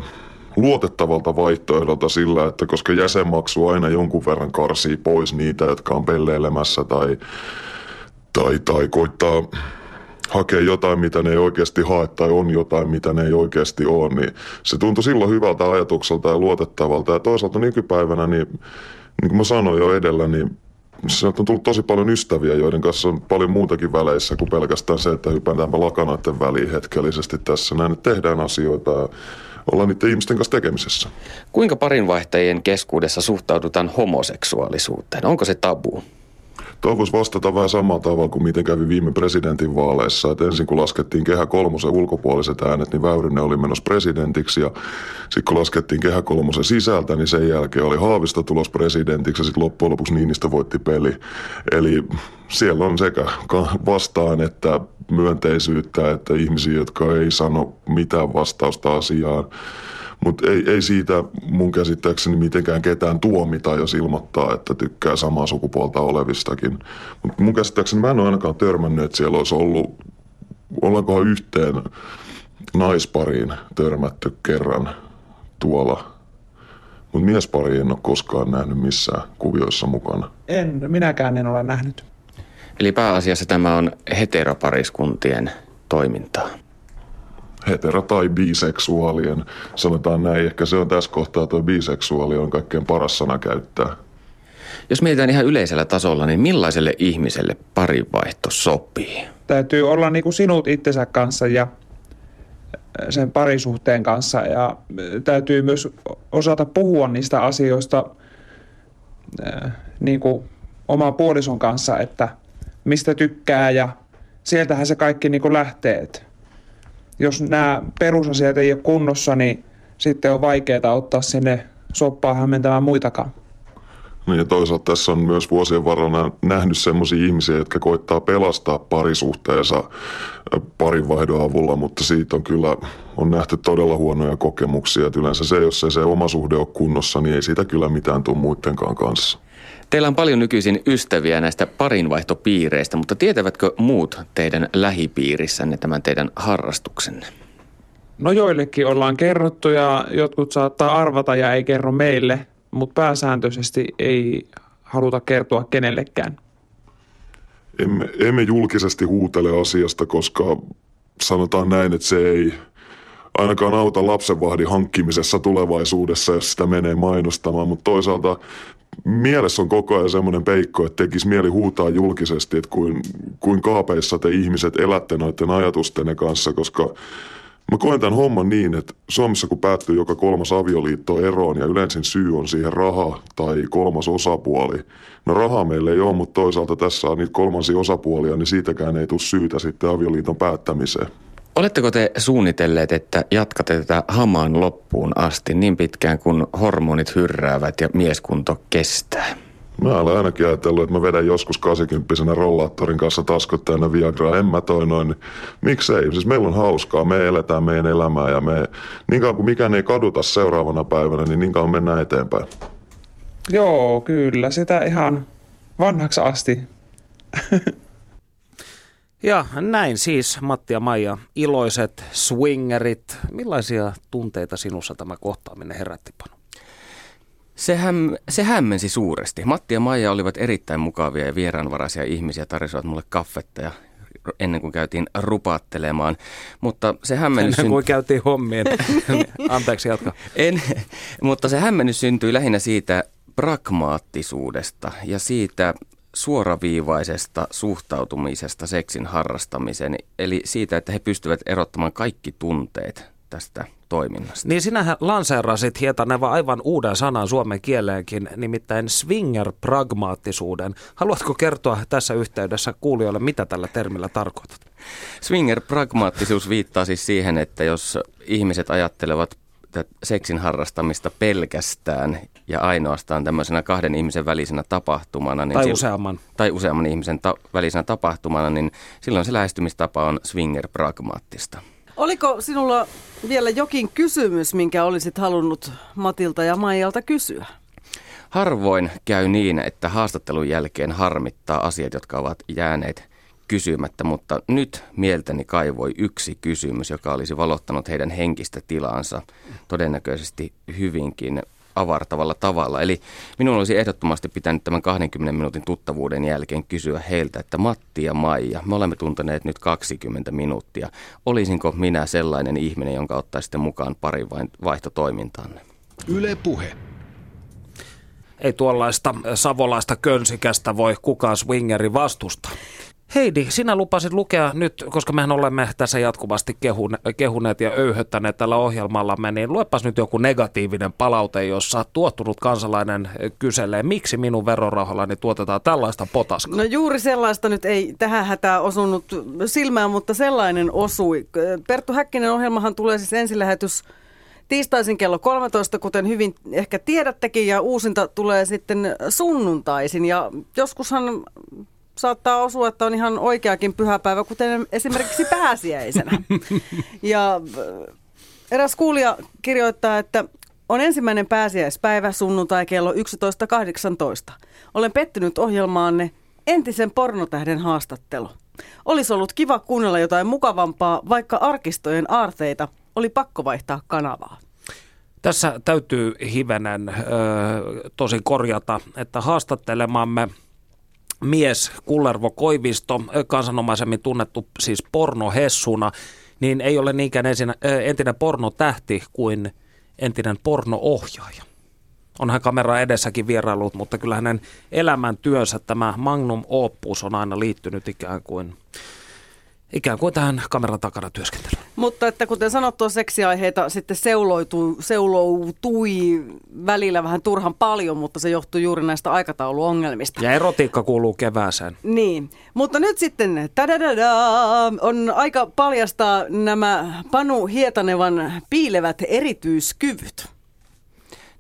luotettavalta vaihtoehdolta sillä, että koska jäsenmaksu aina jonkun verran karsii pois niitä, jotka on pelleilemässä tai, tai, tai koittaa hakee jotain, mitä ne ei oikeasti hae tai on jotain, mitä ne ei oikeasti ole, niin se tuntui silloin hyvältä ajatukselta ja luotettavalta. Ja toisaalta nykypäivänä, niin, niin kuin mä sanoin jo edellä, niin sieltä on tullut tosi paljon ystäviä, joiden kanssa on paljon muutakin väleissä kuin pelkästään se, että hypätäänpä lakanoiden väliin hetkellisesti tässä. Näin, tehdään asioita ja ollaan niiden ihmisten kanssa tekemisessä. Kuinka parinvaihtajien keskuudessa suhtaudutaan homoseksuaalisuuteen? Onko se tabu? Tuo vastata vähän samalla tavalla kuin miten kävi viime presidentin vaaleissa. Että ensin kun laskettiin kehä kolmosen ulkopuoliset äänet, niin Väyrynen oli menossa presidentiksi. Ja sitten kun laskettiin kehä kolmosen sisältä, niin sen jälkeen oli Haavista tulos presidentiksi ja sitten loppujen lopuksi Niinistä voitti peli. Eli siellä on sekä vastaan että myönteisyyttä, että ihmisiä, jotka ei sano mitään vastausta asiaan. Mutta ei, ei siitä mun käsittääkseni mitenkään ketään tuomita, jos ilmoittaa, että tykkää samaa sukupuolta olevistakin. Mutta mun käsittääkseni mä en ole ainakaan törmännyt, että siellä olisi ollut, ollaankohan yhteen naispariin törmätty kerran tuolla. Mutta miespari en ole koskaan nähnyt missään kuvioissa mukana. En, minäkään en ole nähnyt. Eli pääasiassa tämä on heteropariskuntien toimintaa hetero- tai biseksuaalien, sanotaan näin. Ehkä se on tässä kohtaa tuo biseksuaali on kaikkein paras sana käyttää. Jos mietitään ihan yleisellä tasolla, niin millaiselle ihmiselle parivaihto sopii? Täytyy olla niin kuin sinut itsensä kanssa ja sen parisuhteen kanssa ja täytyy myös osata puhua niistä asioista niin kuin oman puolison kanssa, että mistä tykkää ja sieltähän se kaikki niin kuin lähtee. Että jos nämä perusasiat ei ole kunnossa, niin sitten on vaikeaa ottaa sinne soppaa hämmentämään muitakaan. No ja toisaalta tässä on myös vuosien varrella nähnyt sellaisia ihmisiä, jotka koittaa pelastaa parisuhteensa parinvaihdon avulla, mutta siitä on kyllä on nähty todella huonoja kokemuksia. Että yleensä se, jos ei se oma suhde ole kunnossa, niin ei siitä kyllä mitään tule muidenkaan kanssa. Teillä on paljon nykyisin ystäviä näistä parinvaihtopiireistä, mutta tietävätkö muut teidän lähipiirissänne tämän teidän harrastuksenne? No joillekin ollaan kerrottu ja jotkut saattaa arvata ja ei kerro meille, mutta pääsääntöisesti ei haluta kertoa kenellekään. Emme, emme julkisesti huutele asiasta, koska sanotaan näin, että se ei ainakaan auta lapsenvahdin hankkimisessa tulevaisuudessa, jos sitä menee mainostamaan, mutta toisaalta mielessä on koko ajan semmoinen peikko, että tekisi mieli huutaa julkisesti, että kuin, kuin kaapeissa te ihmiset elätte noiden ajatustenne kanssa, koska Mä koen tämän homman niin, että Suomessa kun päättyy joka kolmas avioliitto eroon ja yleensä syy on siihen raha tai kolmas osapuoli. No rahaa meillä ei ole, mutta toisaalta tässä on niitä kolmansia osapuolia, niin siitäkään ei tule syytä sitten avioliiton päättämiseen. Oletteko te suunnitelleet, että jatkatte tätä hamaan loppuun asti niin pitkään kuin hormonit hyrräävät ja mieskunto kestää? Mä olen ainakin ajatellut, että mä vedän joskus 80 rollaattorin kanssa taskut täynnä Viagraa. En mä toi noin. Miksei? Siis meillä on hauskaa. Me eletään meidän elämää ja me, niin kauan kuin mikään ei kaduta seuraavana päivänä, niin niin kauan mennään eteenpäin. Joo, kyllä. Sitä ihan vanhaksi asti. *laughs* Ja näin siis Matti ja Maija, iloiset swingerit. Millaisia tunteita sinussa tämä kohtaaminen herätti, Panu? Se, häm, se hämmensi suuresti. Matti ja Maija olivat erittäin mukavia ja vieraanvaraisia ihmisiä, tarjosivat mulle kaffetta ja ennen kuin käytiin rupattelemaan. Mutta se hämmennys... Ennen kuin käytiin hommien. *laughs* Anteeksi, jatka. En, mutta se hämmennys syntyi lähinnä siitä pragmaattisuudesta ja siitä suoraviivaisesta suhtautumisesta seksin harrastamiseen, eli siitä, että he pystyvät erottamaan kaikki tunteet tästä toiminnasta. Niin sinähän lanseerasit Hietaneva aivan uuden sanan suomen kieleenkin, nimittäin swinger-pragmaattisuuden. Haluatko kertoa tässä yhteydessä kuulijoille, mitä tällä termillä tarkoitat? Swinger-pragmaattisuus viittaa siis siihen, että jos ihmiset ajattelevat seksin harrastamista pelkästään ja ainoastaan tämmöisenä kahden ihmisen välisenä tapahtumana. Niin tai sil- useamman. Tai useamman ihmisen ta- välisenä tapahtumana, niin silloin se lähestymistapa on swinger-pragmaattista. Oliko sinulla vielä jokin kysymys, minkä olisit halunnut Matilta ja Maijalta kysyä? Harvoin käy niin, että haastattelun jälkeen harmittaa asiat, jotka ovat jääneet kysymättä, mutta nyt mieltäni kaivoi yksi kysymys, joka olisi valottanut heidän henkistä tilaansa todennäköisesti hyvinkin avartavalla tavalla. Eli minun olisi ehdottomasti pitänyt tämän 20 minuutin tuttavuuden jälkeen kysyä heiltä, että Matti ja Maija, me olemme tunteneet nyt 20 minuuttia. Olisinko minä sellainen ihminen, jonka ottaisitte mukaan parin vaihtotoimintaanne? Yle Puhe. Ei tuollaista savolaista könsikästä voi kukaan swingeri vastusta. Heidi, sinä lupasit lukea nyt, koska mehän olemme tässä jatkuvasti kehuneet ja öyhöttäneet tällä ohjelmallamme, niin luepas nyt joku negatiivinen palaute, jossa tuottunut kansalainen kyselee, miksi minun verorahoillani tuotetaan tällaista potaskaa. No juuri sellaista nyt ei tähän hätään osunut silmään, mutta sellainen osui. Perttu Häkkinen ohjelmahan tulee siis ensilähetys tiistaisin kello 13, kuten hyvin ehkä tiedättekin, ja uusinta tulee sitten sunnuntaisin. Ja joskushan saattaa osua, että on ihan oikeakin pyhäpäivä, kuten esimerkiksi pääsiäisenä. *laughs* Ja äh, eräs kuulija kirjoittaa, että on ensimmäinen pääsiäispäivä sunnuntai kello 11.18. Olen pettynyt ohjelmaanne entisen pornotähden haastattelu. Olisi ollut kiva kuunnella jotain mukavampaa, vaikka arkistojen aarteita oli pakko vaihtaa kanavaa. Tässä täytyy hivenen ö, tosi korjata, että haastattelemamme mies Kullervo Koivisto, kansanomaisemmin tunnettu siis pornohessuna, niin ei ole niinkään ensin, entinen pornotähti kuin entinen pornoohjaaja. Onhan kamera edessäkin vierailut, mutta kyllä hänen elämäntyönsä tämä magnum opus on aina liittynyt ikään kuin ikään kuin tähän kameran takana työskentelyyn. Mutta että kuten sanottua, seksiaiheita sitten seuloutui, seuloutui välillä vähän turhan paljon, mutta se johtuu juuri näistä aikatauluongelmista. Ja erotiikka kuuluu kevääseen. Niin, mutta nyt sitten on aika paljastaa nämä Panu Hietanevan piilevät erityiskyvyt.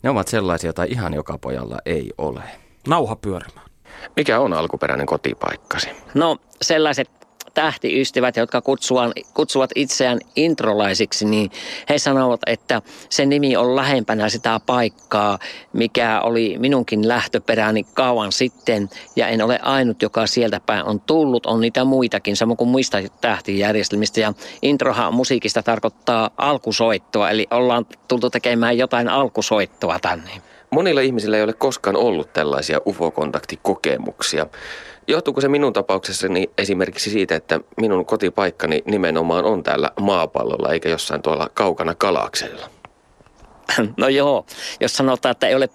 Ne ovat sellaisia, joita ihan joka pojalla ei ole. Nauha pyörimään. Mikä on alkuperäinen kotipaikkasi? No sellaiset tähtiystävät, jotka kutsuvat, kutsuvat itseään introlaisiksi, niin he sanovat, että se nimi on lähempänä sitä paikkaa, mikä oli minunkin lähtöperäni kauan sitten. Ja en ole ainut, joka sieltä päin on tullut. On niitä muitakin, samoin kuin muista tähtijärjestelmistä. Ja introha musiikista tarkoittaa alkusoittoa, eli ollaan tultu tekemään jotain alkusoittoa tänne. Monilla ihmisillä ei ole koskaan ollut tällaisia UFO-kontaktikokemuksia. Johtuuko se minun tapauksessani esimerkiksi siitä, että minun kotipaikkani nimenomaan on täällä maapallolla eikä jossain tuolla kaukana kalaksella? No joo, jos sanotaan, että ei ole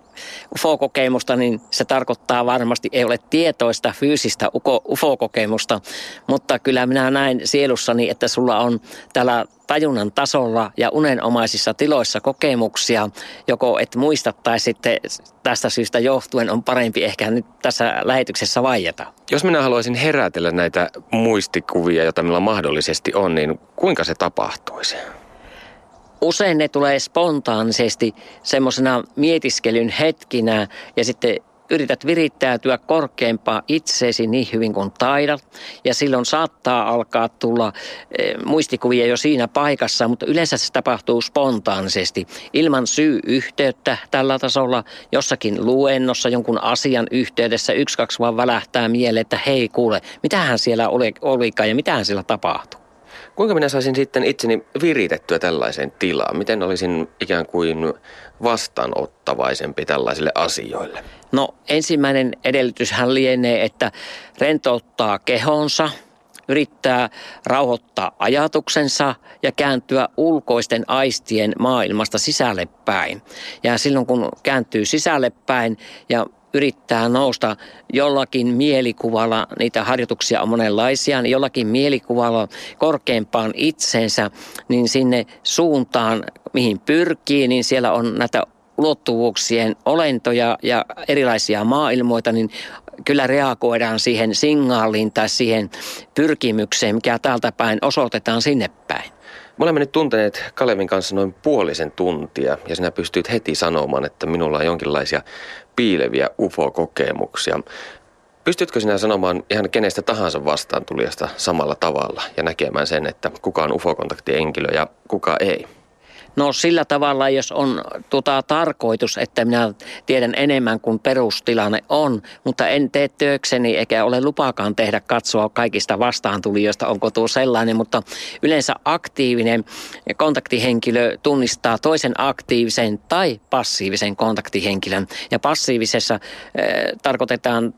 UFO-kokemusta, niin se tarkoittaa varmasti, ei ole tietoista fyysistä UFO-kokemusta, mutta kyllä minä näin sielussani, että sulla on täällä tajunnan tasolla ja unenomaisissa tiloissa kokemuksia, joko et muista tai sitten tästä syystä johtuen on parempi ehkä nyt tässä lähetyksessä vaieta. Jos minä haluaisin herätellä näitä muistikuvia, joita meillä mahdollisesti on, niin kuinka se tapahtuisi? usein ne tulee spontaanisesti semmoisena mietiskelyn hetkinä ja sitten yrität virittäytyä korkeampaa itseesi niin hyvin kuin taidat. Ja silloin saattaa alkaa tulla e, muistikuvia jo siinä paikassa, mutta yleensä se tapahtuu spontaanisesti. Ilman syy-yhteyttä tällä tasolla jossakin luennossa, jonkun asian yhteydessä yksi, kaksi vaan välähtää mieleen, että hei kuule, mitähän siellä oli, olikaan ja mitähän siellä tapahtuu. Kuinka minä saisin sitten itseni viritettyä tällaiseen tilaan? Miten olisin ikään kuin vastaanottavaisempi tällaisille asioille? No ensimmäinen edellytyshän lienee, että rentouttaa kehonsa, yrittää rauhoittaa ajatuksensa ja kääntyä ulkoisten aistien maailmasta sisälle päin. Ja silloin kun kääntyy sisälle päin ja yrittää nousta jollakin mielikuvalla, niitä harjoituksia on monenlaisia, niin jollakin mielikuvalla korkeampaan itsensä, niin sinne suuntaan, mihin pyrkii, niin siellä on näitä ulottuvuuksien olentoja ja erilaisia maailmoita, niin kyllä reagoidaan siihen signaaliin tai siihen pyrkimykseen, mikä täältä päin osoitetaan sinne päin. Me olemme nyt tunteneet Kalevin kanssa noin puolisen tuntia ja sinä pystyt heti sanomaan, että minulla on jonkinlaisia piileviä UFO-kokemuksia. Pystytkö sinä sanomaan ihan kenestä tahansa vastaan tulijasta samalla tavalla ja näkemään sen, että kuka on UFO-kontaktienkilö ja kuka ei? No sillä tavalla, jos on tota, tarkoitus, että minä tiedän enemmän kuin perustilanne on, mutta en tee työkseni eikä ole lupaakaan tehdä katsoa kaikista vastaantulijoista, onko tuo sellainen, mutta yleensä aktiivinen kontaktihenkilö tunnistaa toisen aktiivisen tai passiivisen kontaktihenkilön. Ja passiivisessa äh, tarkoitetaan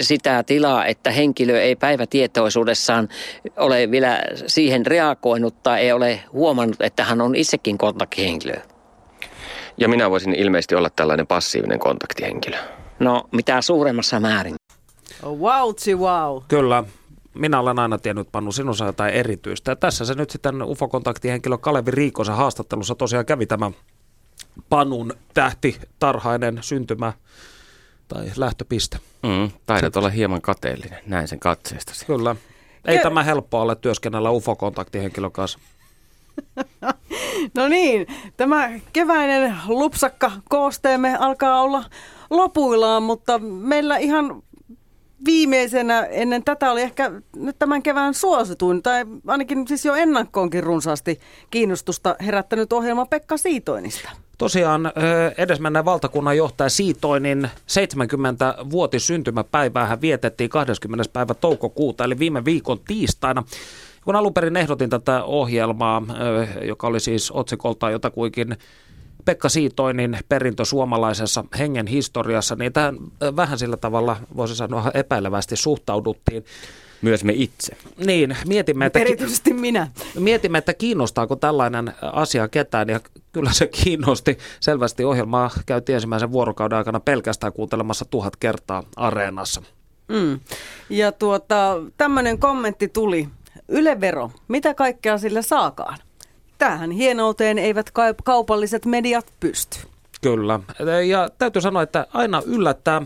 sitä tilaa, että henkilö ei päivätietoisuudessaan ole vielä siihen reagoinut tai ei ole huomannut, että hän on itsekin kontaktihenkilö. Ja minä voisin ilmeisesti olla tällainen passiivinen kontaktihenkilö. No, mitä suuremmassa määrin. Wow, wow. Kyllä. Minä olen aina tiennyt, Panu, sinussa jotain erityistä. Ja tässä se nyt sitten UFO-kontaktihenkilö Kalevi Riikosen haastattelussa tosiaan kävi tämä Panun tähtitarhainen syntymä tai lähtöpiste. Mm, taidat olla hieman kateellinen, näin sen katseestasi. Kyllä. Ei Ke- tämä helppoa ole työskennellä UFO-kontaktihenkilön kanssa. *laughs* no niin, tämä keväinen lupsakka koosteemme alkaa olla lopuillaan, mutta meillä ihan viimeisenä ennen tätä oli ehkä nyt tämän kevään suosituin, tai ainakin siis jo ennakkoonkin runsaasti kiinnostusta herättänyt ohjelma Pekka Siitoinista. Tosiaan edesmenneen valtakunnan johtaja Siitoinin 70-vuotis syntymäpäivää hän vietettiin 20. päivä toukokuuta, eli viime viikon tiistaina. Kun alun perin ehdotin tätä ohjelmaa, joka oli siis otsikoltaan jotakuinkin Pekka Siitoinin perintö suomalaisessa hengen historiassa, niin tähän vähän sillä tavalla, voisi sanoa, epäilevästi suhtauduttiin. Myös me itse. Niin, mietimme, että, Erityisesti minä. mietimme, että kiinnostaako tällainen asia ketään, ja kyllä se kiinnosti. Selvästi ohjelmaa käytiin ensimmäisen vuorokauden aikana pelkästään kuuntelemassa tuhat kertaa areenassa. Mm. Ja tuota, tämmöinen kommentti tuli. Ylevero, mitä kaikkea sillä saakaan? Tähän hienouteen eivät kaupalliset mediat pysty. Kyllä. Ja täytyy sanoa, että aina yllättää.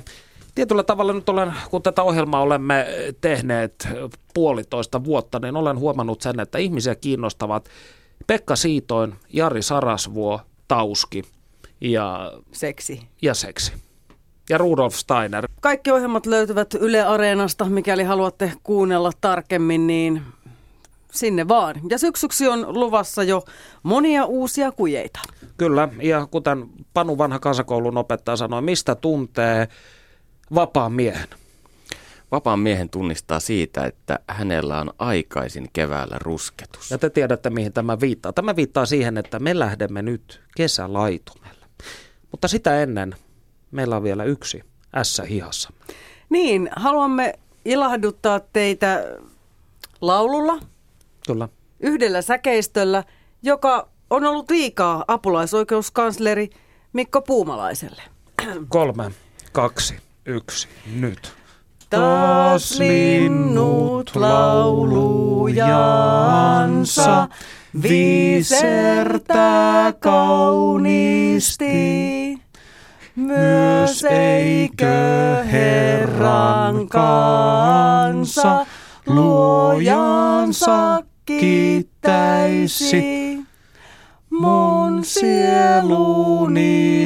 Tietyllä tavalla nyt olen, kun tätä ohjelmaa olemme tehneet puolitoista vuotta, niin olen huomannut sen, että ihmisiä kiinnostavat Pekka Siitoin, Jari Sarasvuo, Tauski ja... Seksi. Ja seksi. Ja Rudolf Steiner. Kaikki ohjelmat löytyvät Yle Areenasta, mikäli haluatte kuunnella tarkemmin, niin sinne vaan. Ja syksyksi on luvassa jo monia uusia kujeita. Kyllä, ja kuten Panu vanha kansakoulun opettaja sanoi, mistä tuntee vapaan miehen? Vapaan miehen tunnistaa siitä, että hänellä on aikaisin keväällä rusketus. Ja te tiedätte, mihin tämä viittaa. Tämä viittaa siihen, että me lähdemme nyt kesälaitumelle. Mutta sitä ennen meillä on vielä yksi ässä hihassa. Niin, haluamme ilahduttaa teitä laululla, Kyllä. Yhdellä säkeistöllä, joka on ollut liikaa apulaisoikeuskansleri Mikko Puumalaiselle. Kolme, kaksi, yksi, nyt. Taas linnut laulujansa viisertää kauniisti. Myös eikö Herran kansa luojansa kiittäisi. Mun sieluni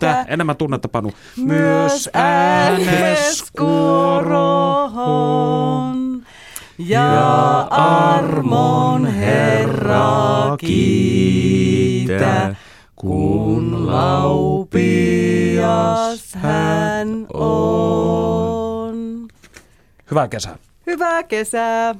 sälitä. Enemmän tunnetta, Panu. Myös ääneskuorohon. Ja armon Herra kiitä, kun laupias hän on. Hyvää kesää. Hyvää kesää.